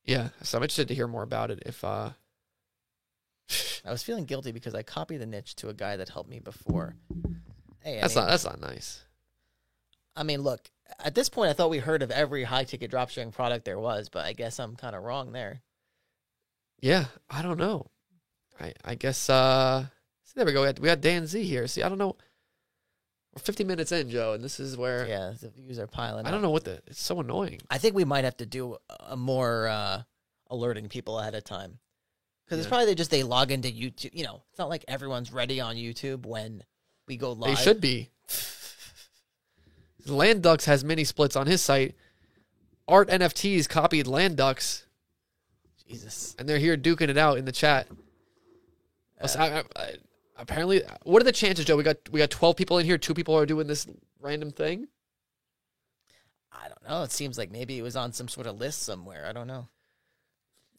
Yeah, so I'm interested to hear more about it if uh <sighs> I was feeling guilty because I copied the niche to a guy that helped me before. Hey, I that's mean, not that's not nice. I mean, look, at this point, I thought we heard of every high ticket dropshipping product there was, but I guess I'm kind of wrong there. Yeah, I don't know. I I guess uh see, there we go. We got, we got Dan Z here. See, I don't know. We're 50 minutes in, Joe, and this is where Yeah, the views are piling. I don't know what the it's so annoying. I think we might have to do a more uh, alerting people ahead of time because it's probably they just they log into YouTube. You know, it's not like everyone's ready on YouTube when we go live. They should be. Land Ducks has mini splits on his site. Art NFTs copied Land Ducks, Jesus. and they're here duking it out in the chat. Listen, I- I- I- apparently, what are the chances, Joe? We got we got 12 people in here. Two people are doing this random thing. I don't know. It seems like maybe it was on some sort of list somewhere. I don't know.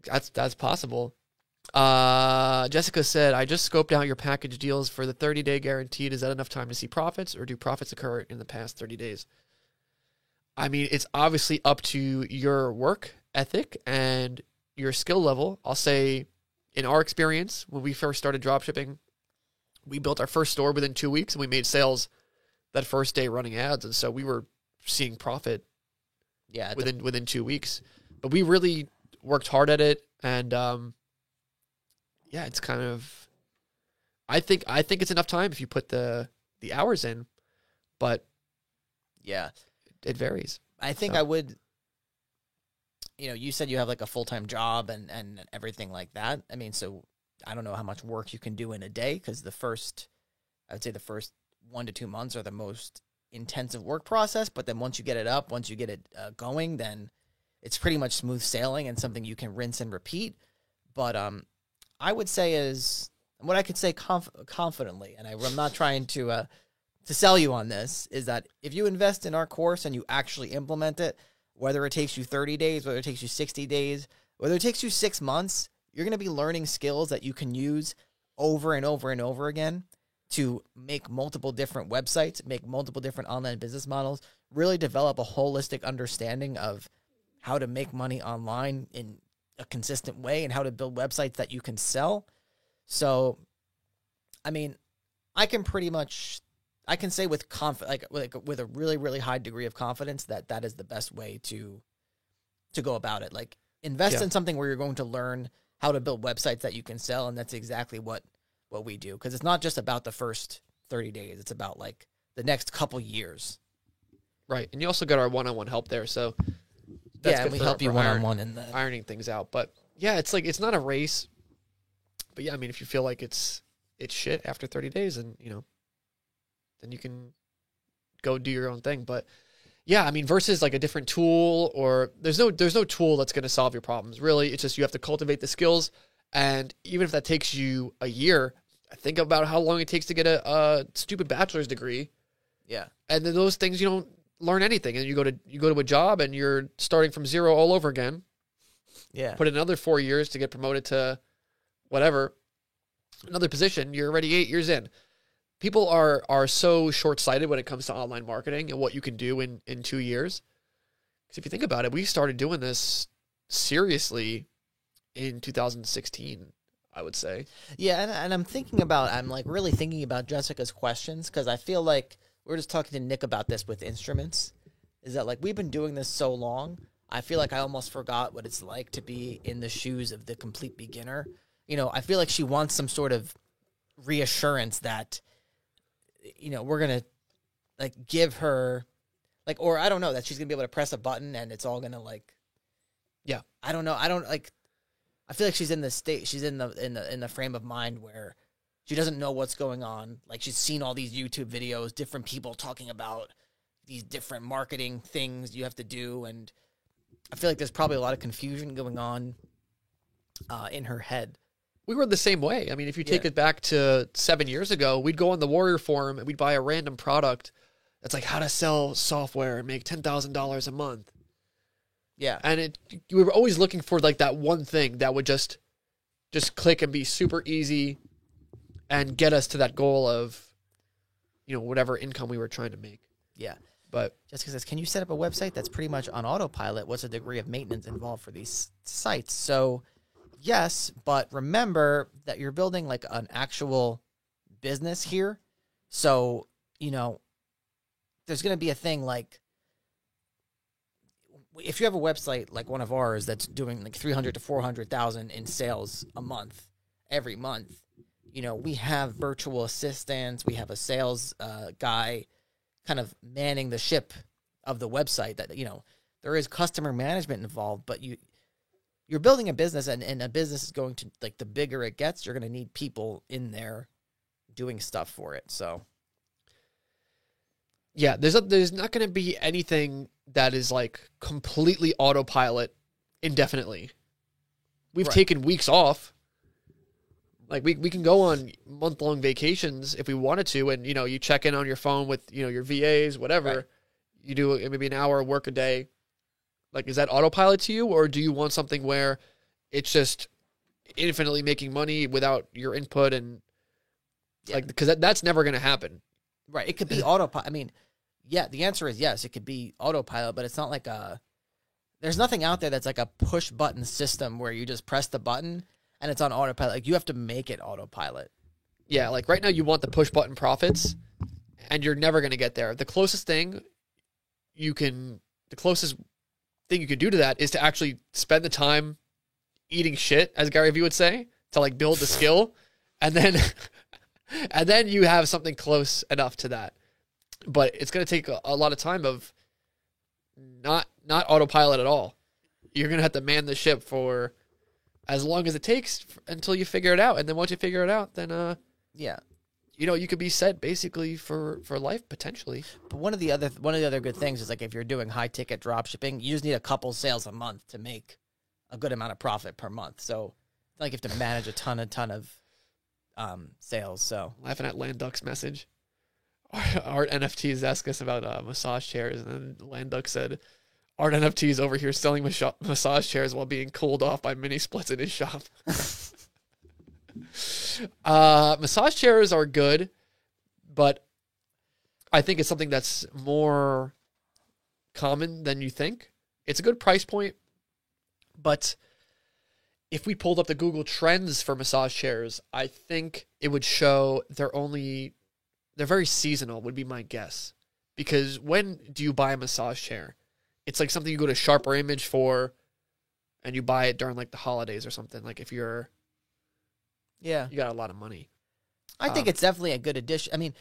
That's that's possible. Uh, Jessica said, "I just scoped out your package deals for the 30 day guaranteed. Is that enough time to see profits, or do profits occur in the past 30 days?" I mean, it's obviously up to your work ethic and your skill level. I'll say, in our experience, when we first started dropshipping, we built our first store within two weeks, and we made sales that first day running ads, and so we were seeing profit Yeah. within within two weeks. But we really worked hard at it, and um, yeah, it's kind of. I think I think it's enough time if you put the the hours in, but yeah. it varies. I think So- I would. You know, you said you have like a full time job and and everything like that. I mean, so I don't know how much work you can do in a day because the first, I would say the first one to two months are the most intensive work process. But then once you get it up, once you get it uh, going, then it's pretty much smooth sailing and something you can rinse and repeat. But um, I would say is what I could say conf- confidently, and I, I'm not trying to uh, to sell you on this is that if you invest in our course and you actually implement it, whether it takes you 30 days, whether it takes you 60 days, whether it takes you six months, you're going to be learning skills that you can use over and over and over again to make multiple different websites, make multiple different online business models, really develop a holistic understanding of how to make money online in a consistent way and how to build websites that you can sell. So, I mean, I can pretty much I can say with conf like like with a really really high degree of confidence that that is the best way to to go about it. Like invest Yeah. in something where you're going to learn how to build websites that you can sell, and that's exactly what what we do. Because it's not just about the first thirty days; it's about like the next couple years. Right, and you also got our one-on-one help there, so yeah, and we for- help you one-on-one in the ironing things out. But yeah, it's like it's not a race. But yeah, I mean, if you feel like it's it's shit after 30 days, and you know, then you can go do your own thing. But yeah, I mean, versus like a different tool or there's no there's no tool that's going to solve your problems. Really, it's just you have to cultivate the skills, and even if that takes you a year, think about how long it takes to get a, a stupid bachelor's degree. Yeah. And then those things you don't learn anything. And you go to you go to a job and you're starting from zero all over again. Yeah. Put in another four years to get promoted to whatever another position you're already eight years in people are are so short-sighted when it comes to online marketing and what you can do in in two years because if you think about it we started doing this seriously in 2016 i would say Yeah, and, and I'm thinking about, I'm like really thinking about Jessica's questions because I feel like we are just talking to Nick about this with instruments. Is that like we've been doing this so long? I feel like I almost forgot what it's like to be in the shoes of the complete beginner. You know, I feel like she wants some sort of reassurance that, you know, we're gonna like give her, like, or I don't know that she's gonna be able to press a button and it's all gonna like, Yeah. I don't know. I don't like. I feel like she's in the state. She's in the in the in the frame of mind where she doesn't know what's going on. Like she's seen all these YouTube videos, different people talking about these different marketing things you have to do, and I feel like there's probably a lot of confusion going on uh, in her head. We were the same way. I mean, if you take Yeah. it back to seven years ago, we'd go on the Warrior Forum and we'd buy a random product that's like how to sell software and make ten thousand dollars a month. Yeah, And it we were always looking for like that one thing that would just just click and be super easy and get us to that goal of you know whatever income we were trying to make. yeah. But Jessica says, "Can you set up a website that's pretty much on autopilot? What's the degree of maintenance involved for these sites?" So, yes, but remember that you're building like an actual business here. So, you know, there's going to be a thing like if you have a website like one of ours that's doing like 300 to 400,000 in sales a month every month, you know, we have virtual assistants, we have a sales uh, guy kind of manning the ship of the website that you know, there is customer management involved, but you you're building a business and, and a business is going to like the bigger it gets, you're going to need people in there doing stuff for it. So, Yeah, there's a, there's not going to be anything that is like completely autopilot indefinitely. We've Right. taken weeks off. Like we we can go on month long vacations if we wanted to, and you know you check in on your phone with you know your VAs, whatever. Right. You do uh, maybe an hour of work a day. Like, is that autopilot to you, or do you want something where it's just infinitely making money without your input and Yeah. like because that, that's never going to happen. Right. It could be <laughs> autopilot. I mean, yeah, the answer is yes. It could be autopilot, but it's not like a. There's nothing out there that's like a push button system where you just press the button and it's on autopilot. Like you have to make it autopilot. Yeah, like right now you want the push button profits and you're never going to get there. The closest thing you can the closest thing you can do to that is to actually spend the time eating shit as Gary Vee would say to like build the skill and then <laughs> and then you have something close enough to that. But it's going to take a, a lot of time of not not autopilot at all. You're going to have to man the ship for as long as it takes until you figure it out and then once you figure it out then uh Yeah. You know you could be set basically for for life potentially But one of the other one of the other good things is like if you're doing high ticket drop shipping, you just need a couple sales a month to make a good amount of profit per month. So it's like you have to manage a ton a ton of um, sales. So laughing at land duck's message <laughs> art nfts asked us about uh, massage chairs and then land duck said art nfts over here selling mas- massage chairs while being cooled off by mini splits in his shop <laughs> <laughs> uh massage chairs are good but i think it's something that's more common than you think it's a good price point but if we pulled up the Google Trends for massage chairs, I think it would show they're only they're very seasonal would be my guess. Because when do you buy a massage chair? It's like something you go to Sharper Image for and you buy it during like the holidays or something. Like if you're yeah, you got a lot of money. I think Um, it's definitely a good addition. I mean,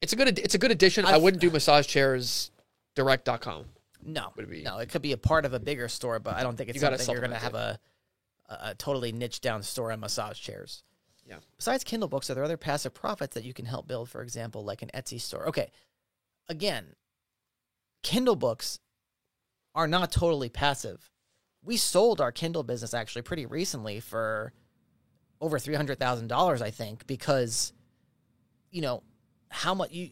It's a good it's a good addition. I I've- wouldn't do massage chairs direct.com. No, Would it be- no, it could be a part of a bigger store, but I don't think it's you something you're going to have a, a a totally niche down store on massage chairs. Yeah. Besides Kindle books, are there other passive profits that you can help build? For example, like an Etsy store. Okay, again, Kindle books are not totally passive. We sold our Kindle business actually pretty recently for over three hundred thousand dollars, I think, because you know how much you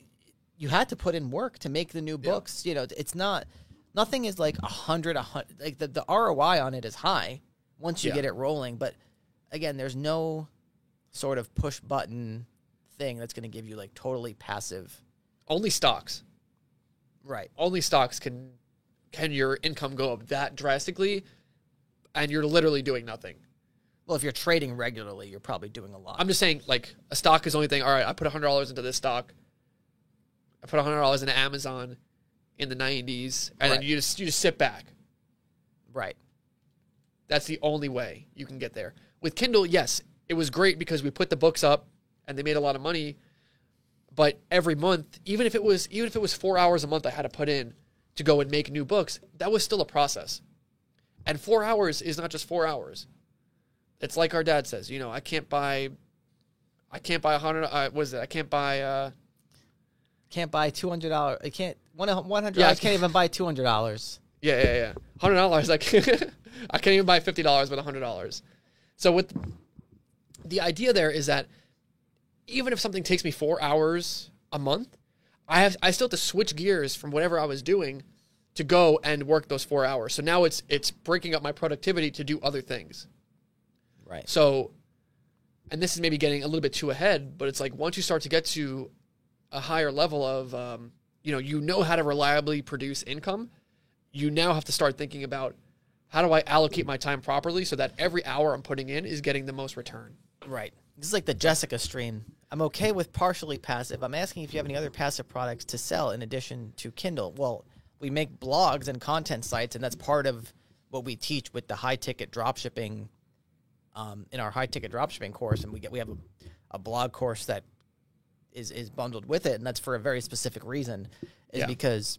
you had to put in work to make the new Yeah. books. You know, it's not nothing is like a hundred, a hundred. Like the, the ROI on it is high once you Yeah. get it rolling, but again, there's no sort of push button thing that's going to give you like totally passive. Only stocks. Right. Only stocks can can your income go up that drastically and you're literally doing nothing. Well, if you're trading regularly, you're probably doing a lot. I'm just saying, like a stock is the only thing. All right, I put hundred dollars into this stock. I put hundred dollars into Amazon in the '90s, and Right. then you just you just sit back. right. That's the only way you can get there. With Kindle, yes, it was great because we put the books up, and they made a lot of money. But every month, even if it was even if it was four hours a month, I had to put in to go and make new books. That was still a process, and four hours is not just four hours. It's like our dad says, you know, I can't buy, I can't buy a hundred. Uh, what is it? I can't buy. Uh, Can't buy two hundred dollars. I can't one one hundred Yeah, I. Can't even buy two hundred dollars. Yeah, yeah, yeah. Hundred dollars. I can't. <laughs> I can't even buy fifty dollars with hundred dollars. So with the idea there is that even if something takes me four hours a month, I have I still have to switch gears from whatever I was doing to go and work those four hours. So now it's it's breaking up my productivity to do other things. Right. So, and this is maybe getting a little bit too ahead, but it's like once you start to get to a higher level of, um, you know, you know how to reliably produce income, you now have to start thinking about how do I allocate my time properly so that every hour I'm putting in is getting the most return. Right. This is like the Jessica stream. I'm okay with partially passive. I'm asking if you have any other passive products to sell in addition to Kindle. Well, we make blogs and content sites, and that's part of what we teach with the high ticket dropshipping. Um, in our high ticket dropshipping course, and we get we have a, a blog course that is is bundled with it, and that's for a very specific reason, is Yeah. because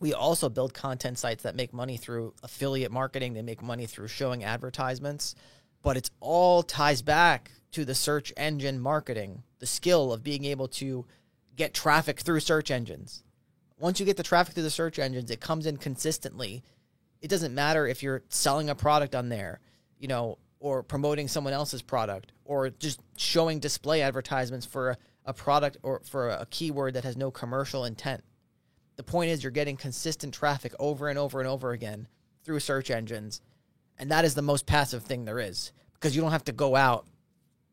we also build content sites that make money through affiliate marketing. They make money through showing advertisements, but it's all ties back to the search engine marketing, the skill of being able to get traffic through search engines. Once you get the traffic through the search engines, it comes in consistently. It doesn't matter if you're selling a product on there, you know, or promoting someone else's product, or just showing display advertisements for a, a product or for a keyword that has no commercial intent. The point is, you're getting consistent traffic over and over and over again through search engines. And that is the most passive thing there is because you don't have to go out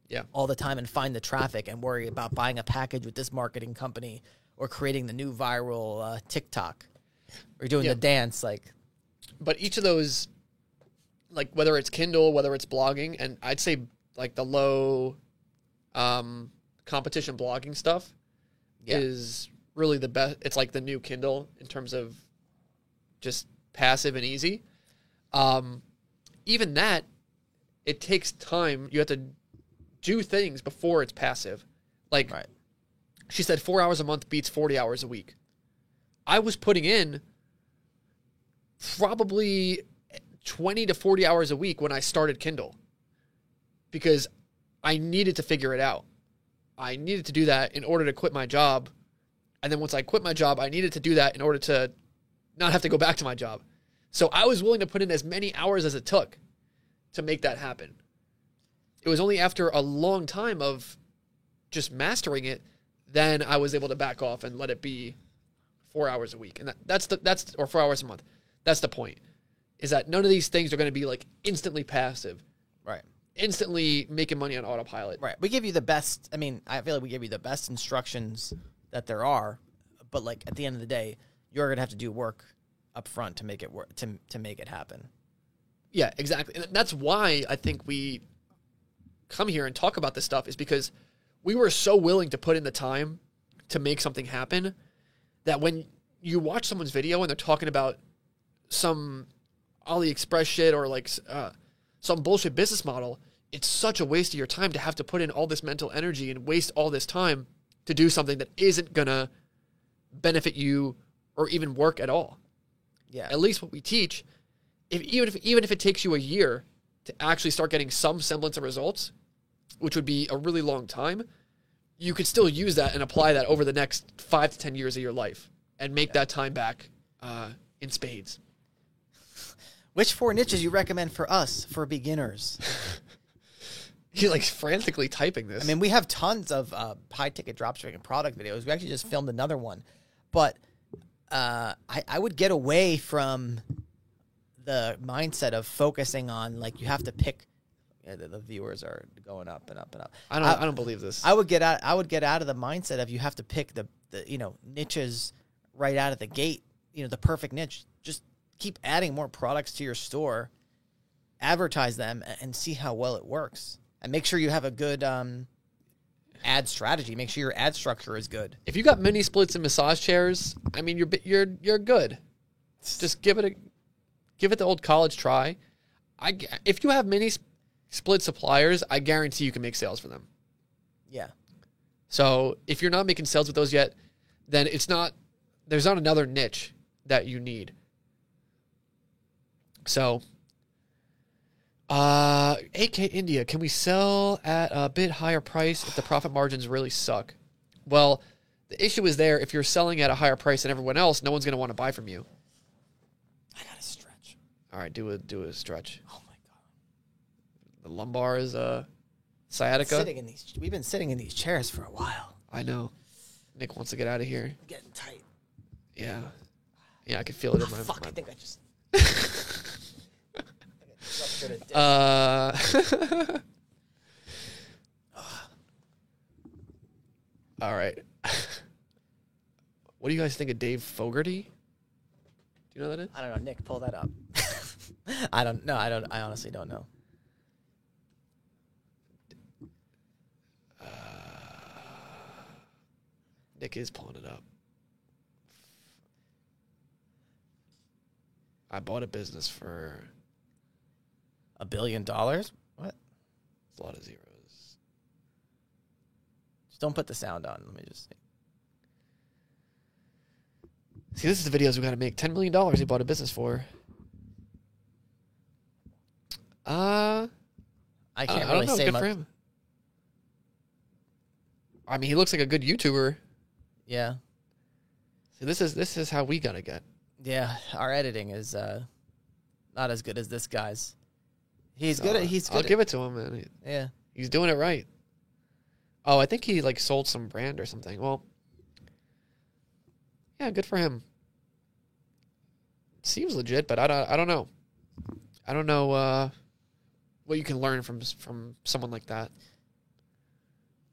Yeah. all the time and find the traffic and worry about buying a package with this marketing company or creating the new viral uh, TikTok or doing Yeah. the dance. Like, but each of those like whether it's kindle whether it's blogging and i'd say like the low um competition blogging stuff Yeah. is really the best it's like the new kindle in terms of just passive and easy um even that it takes time you have to do things before it's passive like right. she said four hours a month beats 40 hours a week. I was putting in probably 20 to 40 hours a week when I started Kindle because I needed to figure it out. I needed to do that in order to quit my job. And then once I quit my job, I needed to do that in order to not have to go back to my job. So I was willing to put in as many hours as it took to make that happen. It was only after a long time of just mastering it, then I was able to back off and let it be four hours a week. And that, that's the that's or four hours a month. That's the point. Is that none of these things are going to be like instantly passive, Right. instantly making money on autopilot. Right. We give you the best. I mean, I feel like we give you the best instructions that there are, but like at the end of the day, you're gonna have to do work up front to make it work to to make it happen. Yeah, exactly. And that's why I think we come here and talk about this stuff is because we were so willing to put in the time to make something happen that when you watch someone's video and they're talking about some AliExpress shit or like uh, some bullshit business model, it's such a waste of your time to have to put in all this mental energy and waste all this time to do something that isn't gonna benefit you or even work at all Yeah. at least what we teach, if even if even if it takes you a year to actually start getting some semblance of results, which would be a really long time, you could still use that and apply that over the next five to ten years of your life and make that time back uh, in spades. Which four niches you recommend for us for beginners? <laughs> You're like frantically typing this. I mean, we have tons of uh, high ticket dropshipping and product videos. We actually just filmed another one, but uh, I, I would get away from the mindset of focusing on like you have to pick. The, the viewers are going up and up and up. I don't. I, don't believe this. I would get out. I would get out of the mindset of you have to pick the, the you know niches right out of the gate. You know the perfect niche. Keep adding more products to your store, advertise them, and see how well it works. And make sure you have a good um, ad strategy. Make sure your ad structure is good. if you got mini splits and massage chairs, I mean, you're you're you're good. Just give it a give it the old college try. I if you have mini split suppliers, I guarantee you can make sales for them. Yeah, So if you're not making sales with those yet, then it's not there's not another niche that you need. So uh AK India, can we sell at a bit higher price if the profit margins really suck? Well, the issue is there if you're selling at a higher price than everyone else, no one's going to want to buy from you. I got to stretch. All right, do a do a stretch. Oh my god, The lumbar is uh sciatica. sitting in these. We've been sitting in these chairs for a while. I know. Nick wants to get out of here. Getting tight. Yeah. Yeah, I can feel it in my, Fuck, my I think I just. I got ruptured a disc. Uh, <laughs> all right. <laughs> what do you guys think of Dave Fogarty? Do you know who that is? I don't know. Nick, pull that up. <laughs> I don't know. I don't. I honestly don't know. Nick is pulling it up. I bought a business for A billion dollars? What? It's a lot of zeros. Just don't put the sound on. Let me just see. See, this is the videos we got to make. Ten million dollars he bought a business for. Uh, I can't I really don't know. say Good much. for him. I mean, he looks like a good YouTuber. Yeah. See, this is this is how we gotta get. Yeah, our editing is uh not as good as this guy's. He's good at he's Good I'll at, give it to him, man. He- yeah. He's doing it right. Oh, I think he like sold some brand or something. Well, yeah, good for him. Seems legit, but I don't. I don't know. I don't know uh, what you can learn from from someone like that.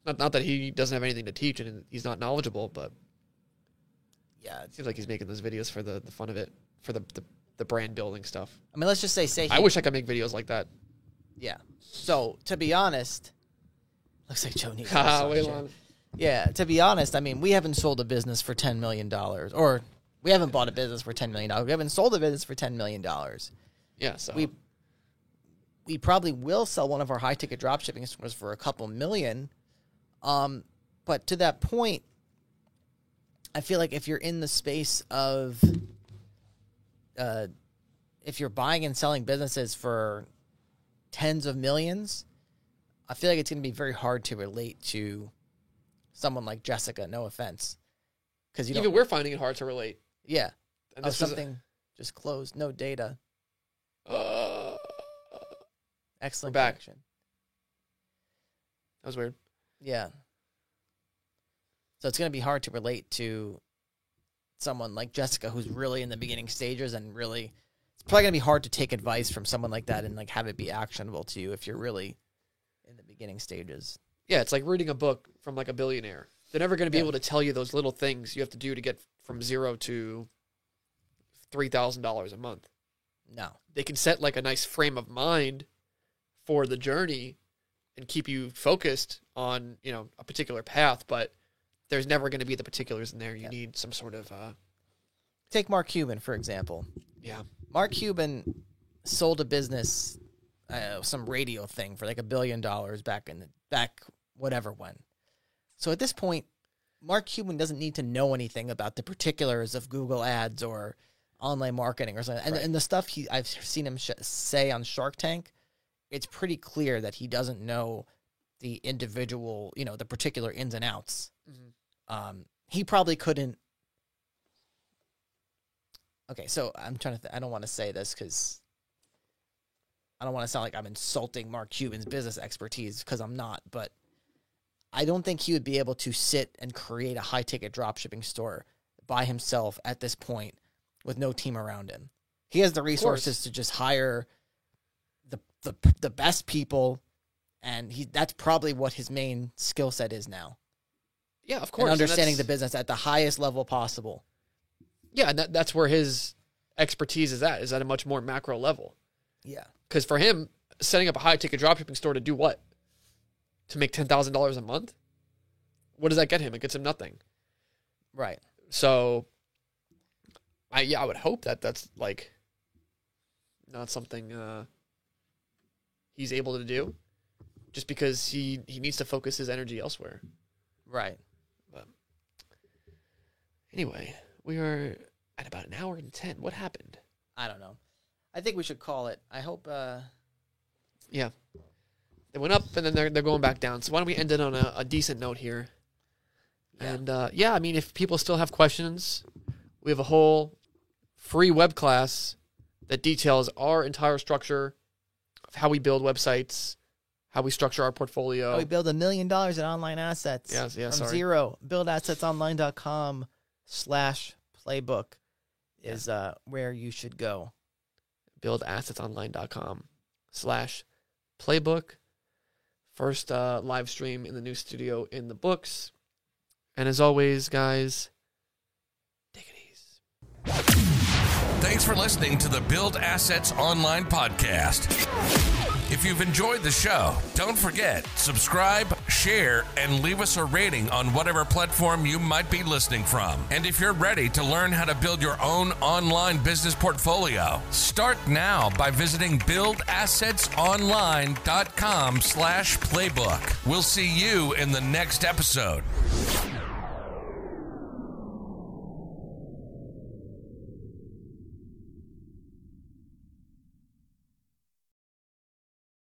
Not not that he doesn't have anything to teach and he's not knowledgeable, but Yeah. it seems like he's making those videos for the, the fun of it, for the, the the brand building stuff. I mean let's just say say he, I wish I could make videos like that. Yeah. So to be honest, looks like Joe needs <laughs> shit. Yeah, to be honest, I mean we haven't sold a business for ten million dollars. Or we haven't bought a business for ten million dollars. We haven't sold a business for ten million dollars. Yeah, so We we probably will sell one of our high ticket drop shipping stores for a couple million. Um, but to that point, I feel like if you're in the space of, uh, if you're buying and selling businesses for tens of millions, I feel like it's going to be very hard to relate to someone like Jessica. No offense, because even we're finding it hard to relate. Yeah. And Oh, something just closed. No data. Uh, Excellent back. connection. that was weird. Yeah. So it's going to be hard to relate to someone like Jessica who's really in the beginning stages and really it's probably going to be hard to take advice from someone like that and like have it be actionable to you if you're really in the beginning stages. Yeah, it's like reading a book from like a billionaire. They're never going to be Yeah. able to tell you those little things you have to do to get from zero to three thousand dollars a month. No. They can set like a nice frame of mind for the journey and keep you focused on you know a particular path, but there's never going to be the particulars in there. You Yeah. need some sort of uh, Take Mark Cuban for example. yeah. Mark Cuban sold a business uh, some radio thing for like a billion dollars back in the back whatever when. So at this point, Mark Cuban doesn't need to know anything about the particulars of Google Ads or online marketing or something. And, Right. and the stuff he I've seen him sh- say on Shark Tank, it's pretty clear that he doesn't know the individual, you know, the particular ins and outs. Mhm. Um, he probably couldn't. Okay, so I'm trying to. Th- I don't want to say this because I don't want to sound like I'm insulting Mark Cuban's business expertise because I'm not. But I don't think he would be able to sit and create a high ticket dropshipping store by himself at this point with no team around him. He has the resources to just hire the the the best people, and he that's probably what his main skill set is now. Yeah, of course. And and understanding the business at the highest level possible. Yeah, and that, that's where his expertise is at, is at a much more macro level. Yeah. Because for him, setting up a high ticket dropshipping store to do what? To make ten thousand dollars a month? What does that get him? It gets him nothing. Right. So, I yeah, I would hope that that's like not something uh, he's able to do, just because he he needs to focus his energy elsewhere. Right. Anyway, we are at about an hour and ten. What happened? I don't know. I think we should call it. I hope uh Yeah. They went up and then they're they're going back down. So why don't we end it on a, a decent note here? Yeah. And uh, yeah, I mean, if people still have questions, we have a whole free web class that details our entire structure of how we build websites, how we structure our portfolio. how we build a million dollars in online assets. Yes, yeah, from sorry. zero. Buildassetsonline.com slash playbook is uh where you should go. buildassetsonline.com slash playbook. First uh, live stream in the new studio in the books. And as always, guys, take it easy. Thanks for listening to the Build Assets Online podcast. If you've enjoyed the show, don't forget, subscribe, share, and leave us a rating on whatever platform you might be listening from. And if you're ready to learn how to build your own online business portfolio, start now by visiting buildassetsonline.com slash playbook. We'll see you in the next episode.